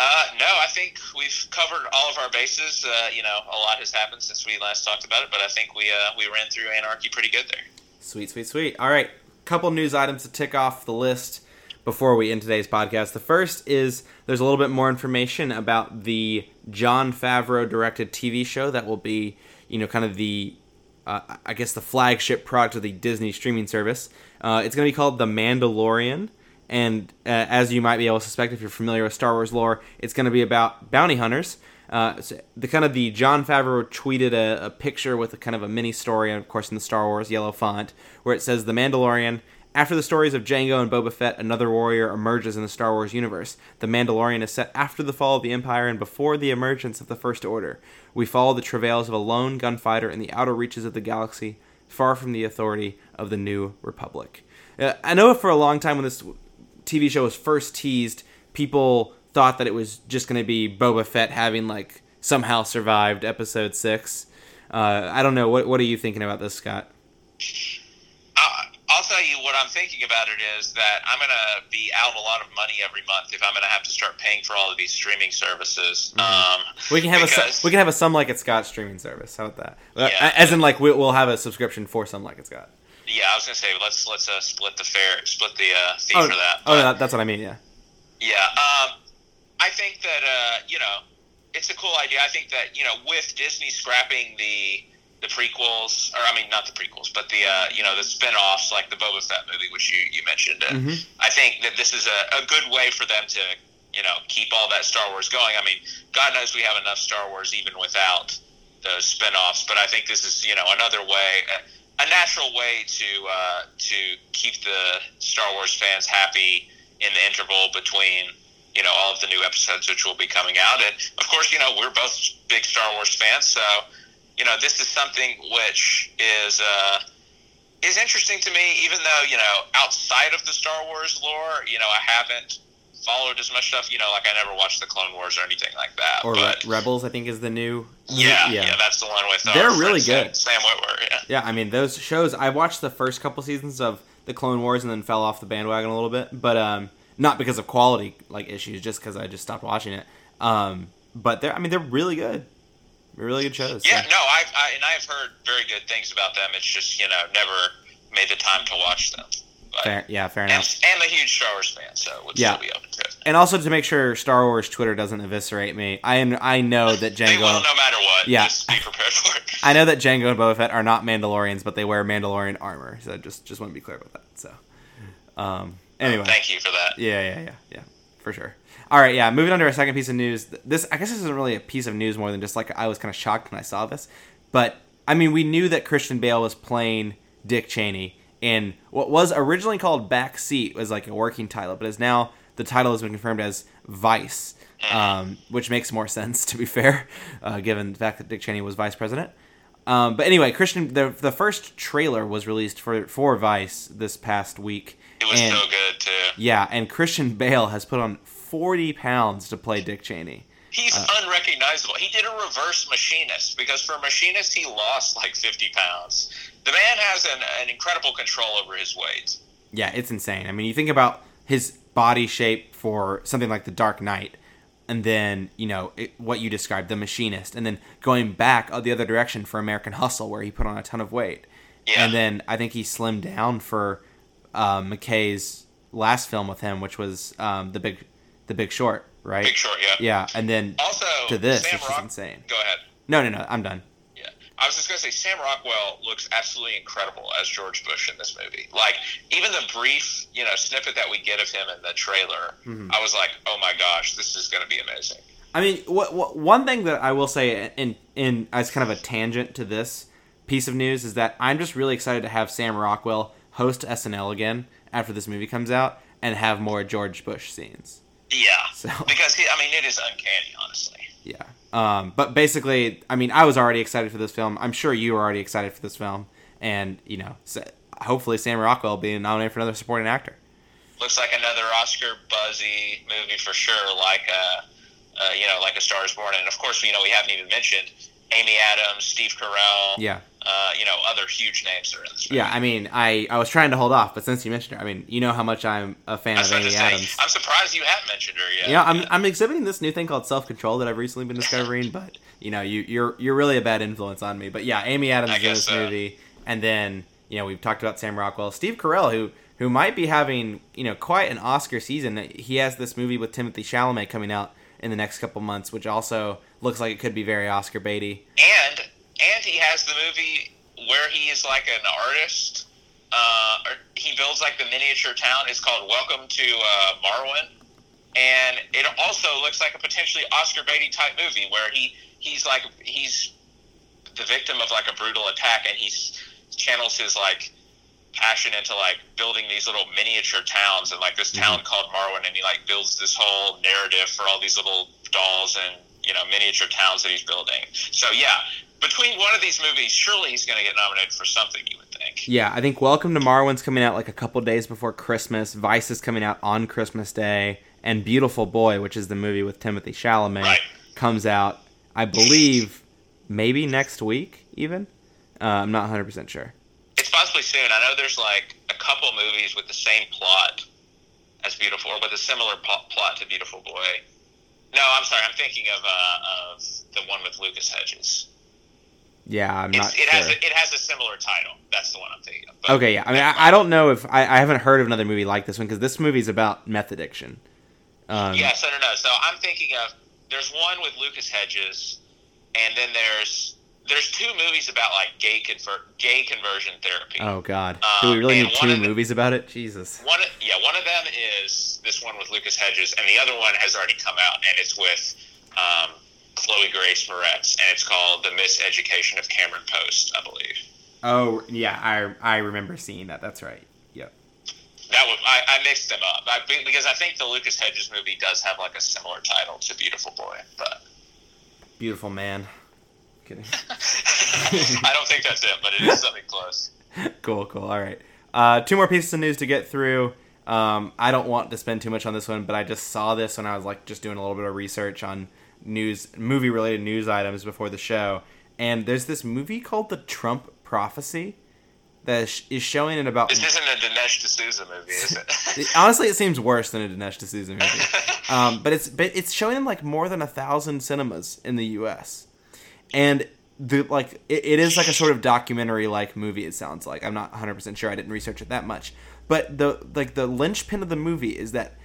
Uh, no, I think we've covered all of our bases. Uh, you know, a lot has happened since we last talked about it, but I think we uh, we ran through Anarchy pretty good there. Sweet, sweet, sweet. All right, couple news items to tick off the list before we end today's podcast. The first is there's a little bit more information about the Jon Favreau directed TV show that will be, you know, kind of the uh, I guess the flagship product of the Disney streaming service. Uh, it's going to be called The Mandalorian. And uh, as you might be able to suspect if you're familiar with Star Wars lore, it's going to be about bounty hunters. Uh, so the kind of the Jon Favreau tweeted a, a, picture with a kind of a mini story, and of course in the Star Wars yellow font, where it says The Mandalorian. After the stories of Jango and Boba Fett, another warrior emerges in the Star Wars universe. The Mandalorian is set after the fall of the Empire and before the emergence of the First Order. We follow the travails of a lone gunfighter in the outer reaches of the galaxy, far from the authority of the New Republic. Uh, I know for a long time when this TV show was first teased, people thought that it was just going to be Boba Fett having like somehow survived Episode Six. Uh, I don't know. What What are you thinking about this, Scott? Uh, I'll tell you what I'm thinking about it is that I'm going to be out a lot of money every month if I'm going to have to start paying for all of these streaming services. Mm-hmm. Um, we can have because, a we can have a some like it Scott streaming service. How about that? Uh, yeah, As in, like we'll have a subscription for some like it Scott. Yeah, I was gonna say let's let's uh, split the fair split the uh, fee oh, for that. But, oh, that's what I mean. Yeah. Yeah, um, I think that uh, you know it's a cool idea. I think that you know with Disney scrapping the the prequels, or I mean not the prequels, but the uh, you know the spin-offs like the Boba Fett movie, which you, you mentioned. And mm-hmm. I think that this is a, a good way for them to you know keep all that Star Wars going. I mean, God knows we have enough Star Wars even without those spin-offs, but I think this is you know another way. A, a natural way to uh, to keep the Star Wars fans happy in the interval between you know all of the new episodes which will be coming out, and of course you know we're both big Star Wars fans, so you know this is something which is uh, is interesting to me, even though you know outside of the Star Wars lore, you know I haven't followed as much stuff. You know, like I never watched the Clone Wars or anything like that. Or but Re- Rebels, I think, is the new. yeah, yeah, that's the one with. Uh, They're really good. Sam, Sam Witwer. Yeah. Yeah, I mean those shows. I watched the first couple seasons of the Clone Wars and then fell off the bandwagon a little bit, but um, not because of quality like issues, just because I just stopped watching it. Um, but they're, I mean, they're really good. They're really good shows. Yeah, so- no, I, I and I've heard very good things about them. It's just you know never made the time to watch them. Fair, yeah, fair enough. and a huge Star Wars fan, so would Yeah. still be open to it. And also to make sure Star Wars Twitter doesn't eviscerate me, I am I know that They will Jango. no matter what. Yeah. Just be prepared for it. I know that Jango and Boba Fett are not Mandalorians, but they wear Mandalorian armor. So just just want to be clear about that. So, um, anyway, Thank you for that. Yeah, yeah, yeah, yeah, for sure. All right, yeah. Moving on to our second piece of news. This, I guess, this isn't really a piece of news more than just like I was kind of shocked when I saw this. But I mean, we knew that Christian Bale was playing Dick Cheney in what was originally called Backseat, was like a working title, but is now the title has been confirmed as Vice, um, which makes more sense to be fair, uh, given the fact that Dick Cheney was vice president. Um, but anyway, Christian, the the first trailer was released for for Vice this past week. It was and- so good too. yeah, and Christian Bale has put on 40 pounds to play Dick Cheney. He's Uh, unrecognizable. He did a reverse machinist because for machinist he lost like 50 pounds. The man has an, an incredible control over his weight. Yeah, it's insane. I mean, you think about his body shape for something like The Dark Knight, and then, you know, it, what you described, The Machinist, and then going back uh, the other direction for American Hustle, where he put on a ton of weight. Yeah. And then I think he slimmed down for uh, McKay's last film with him, which was um, the big, the Big Short, right? Big Short, yeah. Yeah, and then Also, to this, Sam which is insane. Go ahead. No, no, no, I'm done. I was just going to say, Sam Rockwell looks absolutely incredible as George Bush in this movie. Like, even the brief, you know, snippet that we get of him in the trailer, Mm-hmm. I was like, oh my gosh, this is going to be amazing. I mean, what, what, one thing that I will say in in as kind of a tangent to this piece of news is that I'm just really excited to have Sam Rockwell host SNL again after this movie comes out and have more George Bush scenes. Yeah. So- Because, he, I mean, it is uncanny, honestly. Yeah. Um, but basically, I mean, I was already excited for this film. I'm sure you were already excited for this film, and you know, hopefully Sam Rockwell being nominated for another supporting actor. looks like another Oscar buzzy movie for sure, like uh, uh, you know, like A Star Is Born, and of course, you know, we haven't even mentioned Amy Adams, Steve Carell, Yeah. Uh, you know, other huge names that are in this movie. Yeah. I mean, I I was trying to hold off, but since you mentioned her, I mean, you know how much I'm a fan of Amy say, Adams. I'm surprised you haven't mentioned her yet. You know, I'm, I'm exhibiting this new thing called self control that I've recently been discovering, but you know, you you're you're really a bad influence on me. But yeah, Amy Adams is in this so. movie, and then you know we've talked about Sam Rockwell, Steve Carell, who who might be having you know quite an Oscar season. He has this movie with Timothée Chalamet coming out in the next couple months, which also looks like it could be very Oscar baity. and and he has the movie where he is like an artist. Uh, or he builds like the miniature town. It's called Welcome to uh, Marwen, and it also looks like a potentially Oscar Beatty type movie where he he's like he's the victim of like a brutal attack, and he channels his like passion into like building these little miniature towns and like this town called Marwen, and he like builds this whole narrative for all these little dolls and you know miniature towns that he's building. So yeah, between one of these movies, surely he's going to get nominated for something. You would think. Yeah, I think Welcome to Marwen's coming out like a couple days before Christmas. Vice is coming out on Christmas Day, and Beautiful Boy, which is the movie with Timothée Chalamet, Right. comes out. I believe maybe next week, even. Uh, I'm not 100 percent sure. It's possibly soon. I know there's like a couple movies with the same plot as Beautiful, or with a similar plot to Beautiful Boy. No, I'm sorry. I'm thinking of uh, of the one with Lucas Hedges. Yeah, I'm It's, not it has a, it has a similar title. That's the one I'm thinking of. Okay, yeah. I mean, I, I don't know if I, I haven't heard of another movie like this one because this movie's about meth addiction. Um, Yes, I don't know. So I'm thinking of there's one with Lucas Hedges, and then there's there's two movies about like gay convert gay conversion therapy. Oh God, Um, do we really need two of the- movies about it? Jesus. One, yeah, one of them is this this one with Lucas Hedges, and the other one has already come out, and it's with um, Chloe Grace Moretz, and it's called The Miseducation of Cameron Post, I believe. Oh yeah, I I remember seeing that. That's right. Yep. That was I, I mixed them up I, because I think the Lucas Hedges movie does have like a similar title to Beautiful Boy, but Beautiful man. Kidding. I don't think that's it, but it is something close. cool, cool. All right. Uh, two more pieces of news to get through. Um, I don't want to spend too much on this one, but I just saw this when I was like just doing a little bit of research on news, movie related news items before the show. And there's this movie called The Trump Prophecy that is- showing in about. This isn't a Dinesh D'Souza movie, is it? Honestly, it seems worse than a Dinesh D'Souza movie. Um, but it's but it's showing in like more than a thousand cinemas in the U.S. And the like it, it is like a sort of documentary like movie. It sounds like I'm not 100 percent sure. I didn't research it that much. But the like the linchpin of the movie is that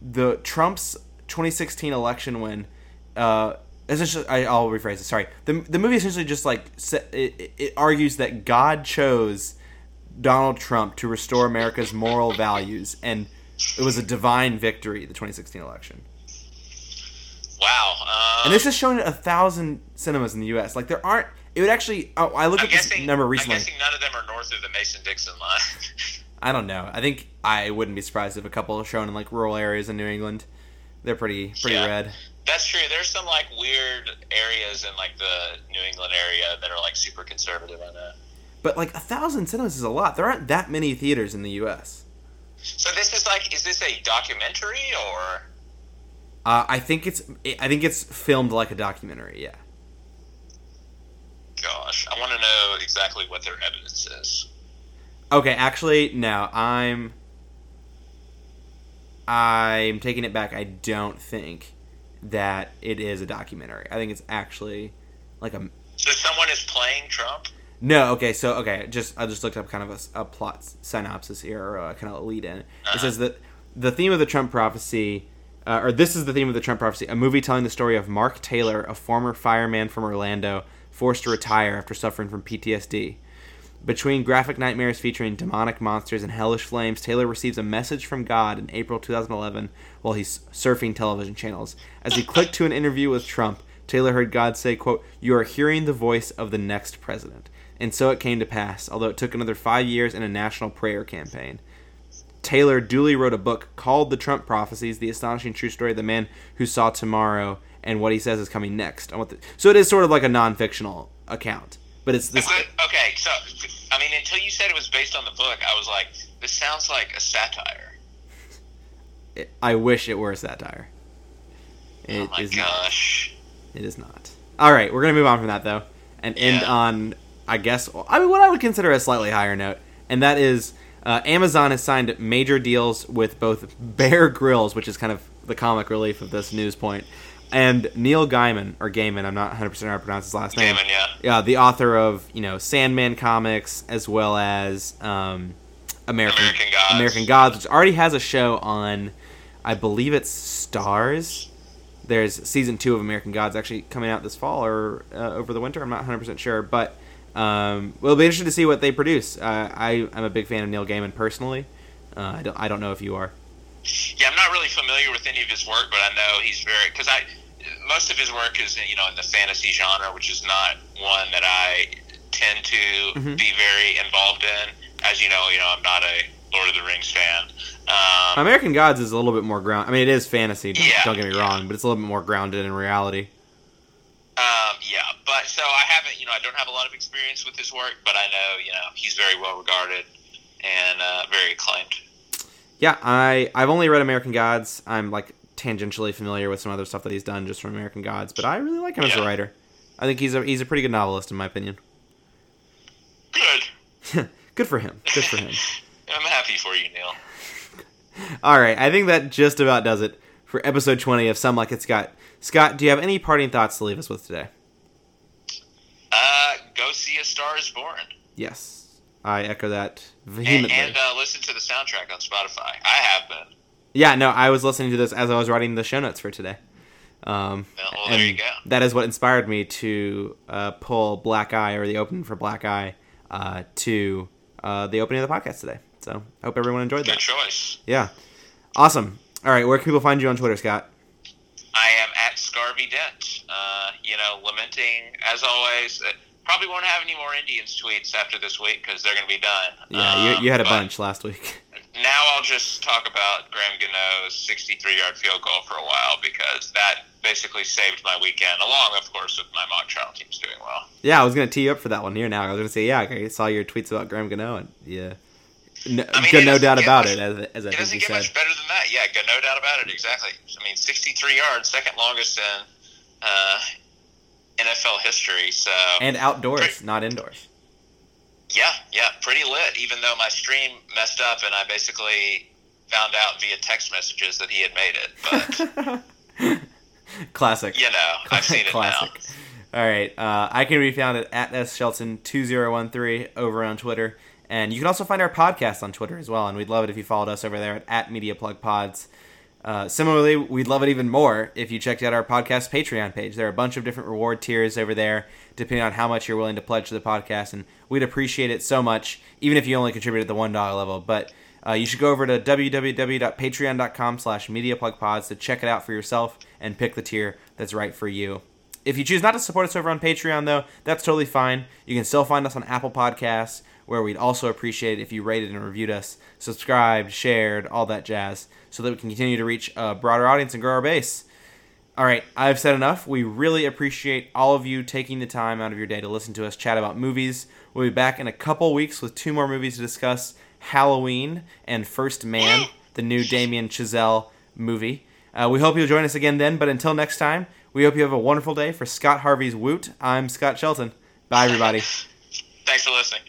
the Trump's 2016 election win. Uh, essentially, I, I'll rephrase it. Sorry, the the movie essentially just like it, it- argues that God chose Donald Trump to restore America's moral values, and it was a divine victory. The 2016 election, wow. Um, and this is shown at a thousand cinemas in the U.S. Like there aren't. It would actually. Oh, I looked I'm at this guessing, number I'm recently. guessing none of them are north of the Mason Dixon line. I don't know. I think I wouldn't be surprised if a couple are shown in like rural areas in New England. They're pretty pretty Yeah. red. That's true. There's some like weird areas in like the New England area that are like super conservative. on that. But like a thousand cinemas is a lot. There aren't that many theaters in the U.S. So this is like, is this a documentary or? Uh, I think it's I think it's filmed like a documentary. Yeah. Gosh, I want to know exactly what their evidence is. Okay, actually, no. I'm I'm taking it back. I don't think that it is a documentary. I think it's actually like a So someone is playing Trump. no. Okay, so okay, just I just looked up kind of a plot synopsis here, or a kind of a lead in. It says that the theme of the Trump prophecy. Uh, or this is the theme of the Trump prophecy: a movie telling the story of Mark Taylor, a former fireman from Orlando, forced to retire after suffering from PTSD. Between graphic nightmares featuring demonic monsters and hellish flames, Taylor receives a message from God in April 2011 while he's surfing television channels. As he clicked to an interview with Trump, Taylor heard God say, quote, You are hearing the voice of the next president. And so it came to pass, although it took another five years and a national prayer campaign. Taylor duly wrote a book called The Trump Prophecies, the astonishing true story of the man who saw tomorrow and what he says is coming next. So it is sort of like a non-fictional account. But it's this okay, so I mean, until you said it was based on the book, I was like, this sounds like a satire. I wish it were a satire. It oh my is not. gosh. It is not. All right, we're gonna move on from that though, and end on, I guess, I mean, what I would consider a slightly higher note, and that is uh, Amazon has signed major deals with both Bear Grylls, which is kind of the comic relief of this news point, and Neil Gaiman or Gaiman. I'm not 100 percent sure how to pronounce his last name. Gaiman, yeah. Yeah, the author of you know Sandman comics as well as um, American American Gods. American Gods, which already has a show on, I believe it's Starz. There's season two of American Gods actually coming out this fall or uh, over the winter. I'm not 100 percent sure, but um, we'll be interested to see what they produce. Uh, I I'm a big fan of Neil Gaiman personally. Uh, I don't I don't know if you are. Yeah, I'm not really familiar with any of his work, but I know he's very because I most of his work is you know in the fantasy genre, which is not one that I tend to Mhm. be very involved in. As you know, you know I'm not a Lord of the Rings fan. Um, American Gods is a little bit more ground. I mean, it is fantasy. Don't, Yeah, don't get me yeah. wrong, but it's a little bit more grounded in reality. Um, yeah, but so I haven't, you know, I don't have a lot of experience with his work, but I know, you know, he's very well regarded and uh, very acclaimed. Yeah, I I've only read American Gods. I'm like tangentially familiar with some other stuff that he's done just from American Gods, but I really like him as a writer. I think he's a he's a pretty good novelist in my opinion. Good. good for him. Good for him. I'm happy for you, Neil. All right, I think that just about does it for episode 20 of Some Like It Scott. Scott, do you have any parting thoughts to leave us with today? Uh, go see A Star Is Born Yes, I echo that vehemently. and uh, listen to the soundtrack on Spotify. I have been. yeah, no, I was listening to this as I was writing the show notes for today. Um, Well, and there you go. That is what inspired me to uh, pull Black Eye or the opening for Black Eye uh, to uh, the opening of the podcast today. So I hope everyone enjoyed Good that. choice. Yeah, awesome. All right, where can people find you on Twitter, Scott? I am at Scarvy Dent. Uh, you know, lamenting as always. Uh, probably won't have any more Indians tweets after this week because they're going to be done. Yeah, you, Um, you had a bunch last week. Now I'll just talk about Graham Gano's 63-yard field goal for a while because that basically saved my weekend, along, of course, with my mock trial teams doing well. Yeah, I was gonna tee you up for that one here. Now I was gonna say, yeah, I saw your tweets about Graham Gano, and yeah, no, I mean, no doubt about much- it. As, as I It think doesn't get said. much better than that. Yeah, no doubt about it. Exactly. I mean, 63 yards, second longest in uh, NFL history. So And outdoors, Pretty- not indoors. yeah, yeah, pretty lit. Even though my stream messed up and I basically found out via text messages that he had made it. But Classic. you know, I've seen it now. Classic. All right. Uh, I can be found at, at shelton2013 over on Twitter. And you can also find our podcast on Twitter as well. And we'd love it if you followed us over there at, at MediaPlugPods. Uh, similarly, we'd love it even more if you checked out our podcast Patreon page. There are a bunch of different reward tiers over there, depending on how much you're willing to pledge to the podcast. And we'd appreciate it so much, even if you only contribute at the $1 level. But uh, you should go over to www.patreon.com slash mediaplugpods to check it out for yourself and pick the tier that's right for you. If you choose not to support us over on Patreon, though, that's totally fine. You can still find us on Apple Podcasts, where we'd also appreciate it if you rated and reviewed us, subscribed, shared, all that jazz, so that we can continue to reach a broader audience and grow our base. All right, I've said enough. We really appreciate all of you taking the time out of your day to listen to us chat about movies. We'll be back in a couple weeks with two more movies to discuss Halloween and First Man, the new Damien Chazelle movie. Uh, we hope you'll join us again then, but until next time, we hope you have a wonderful day. For Scott Harvey's Woot, I'm Scott Shelton. Bye, everybody. Thanks for listening.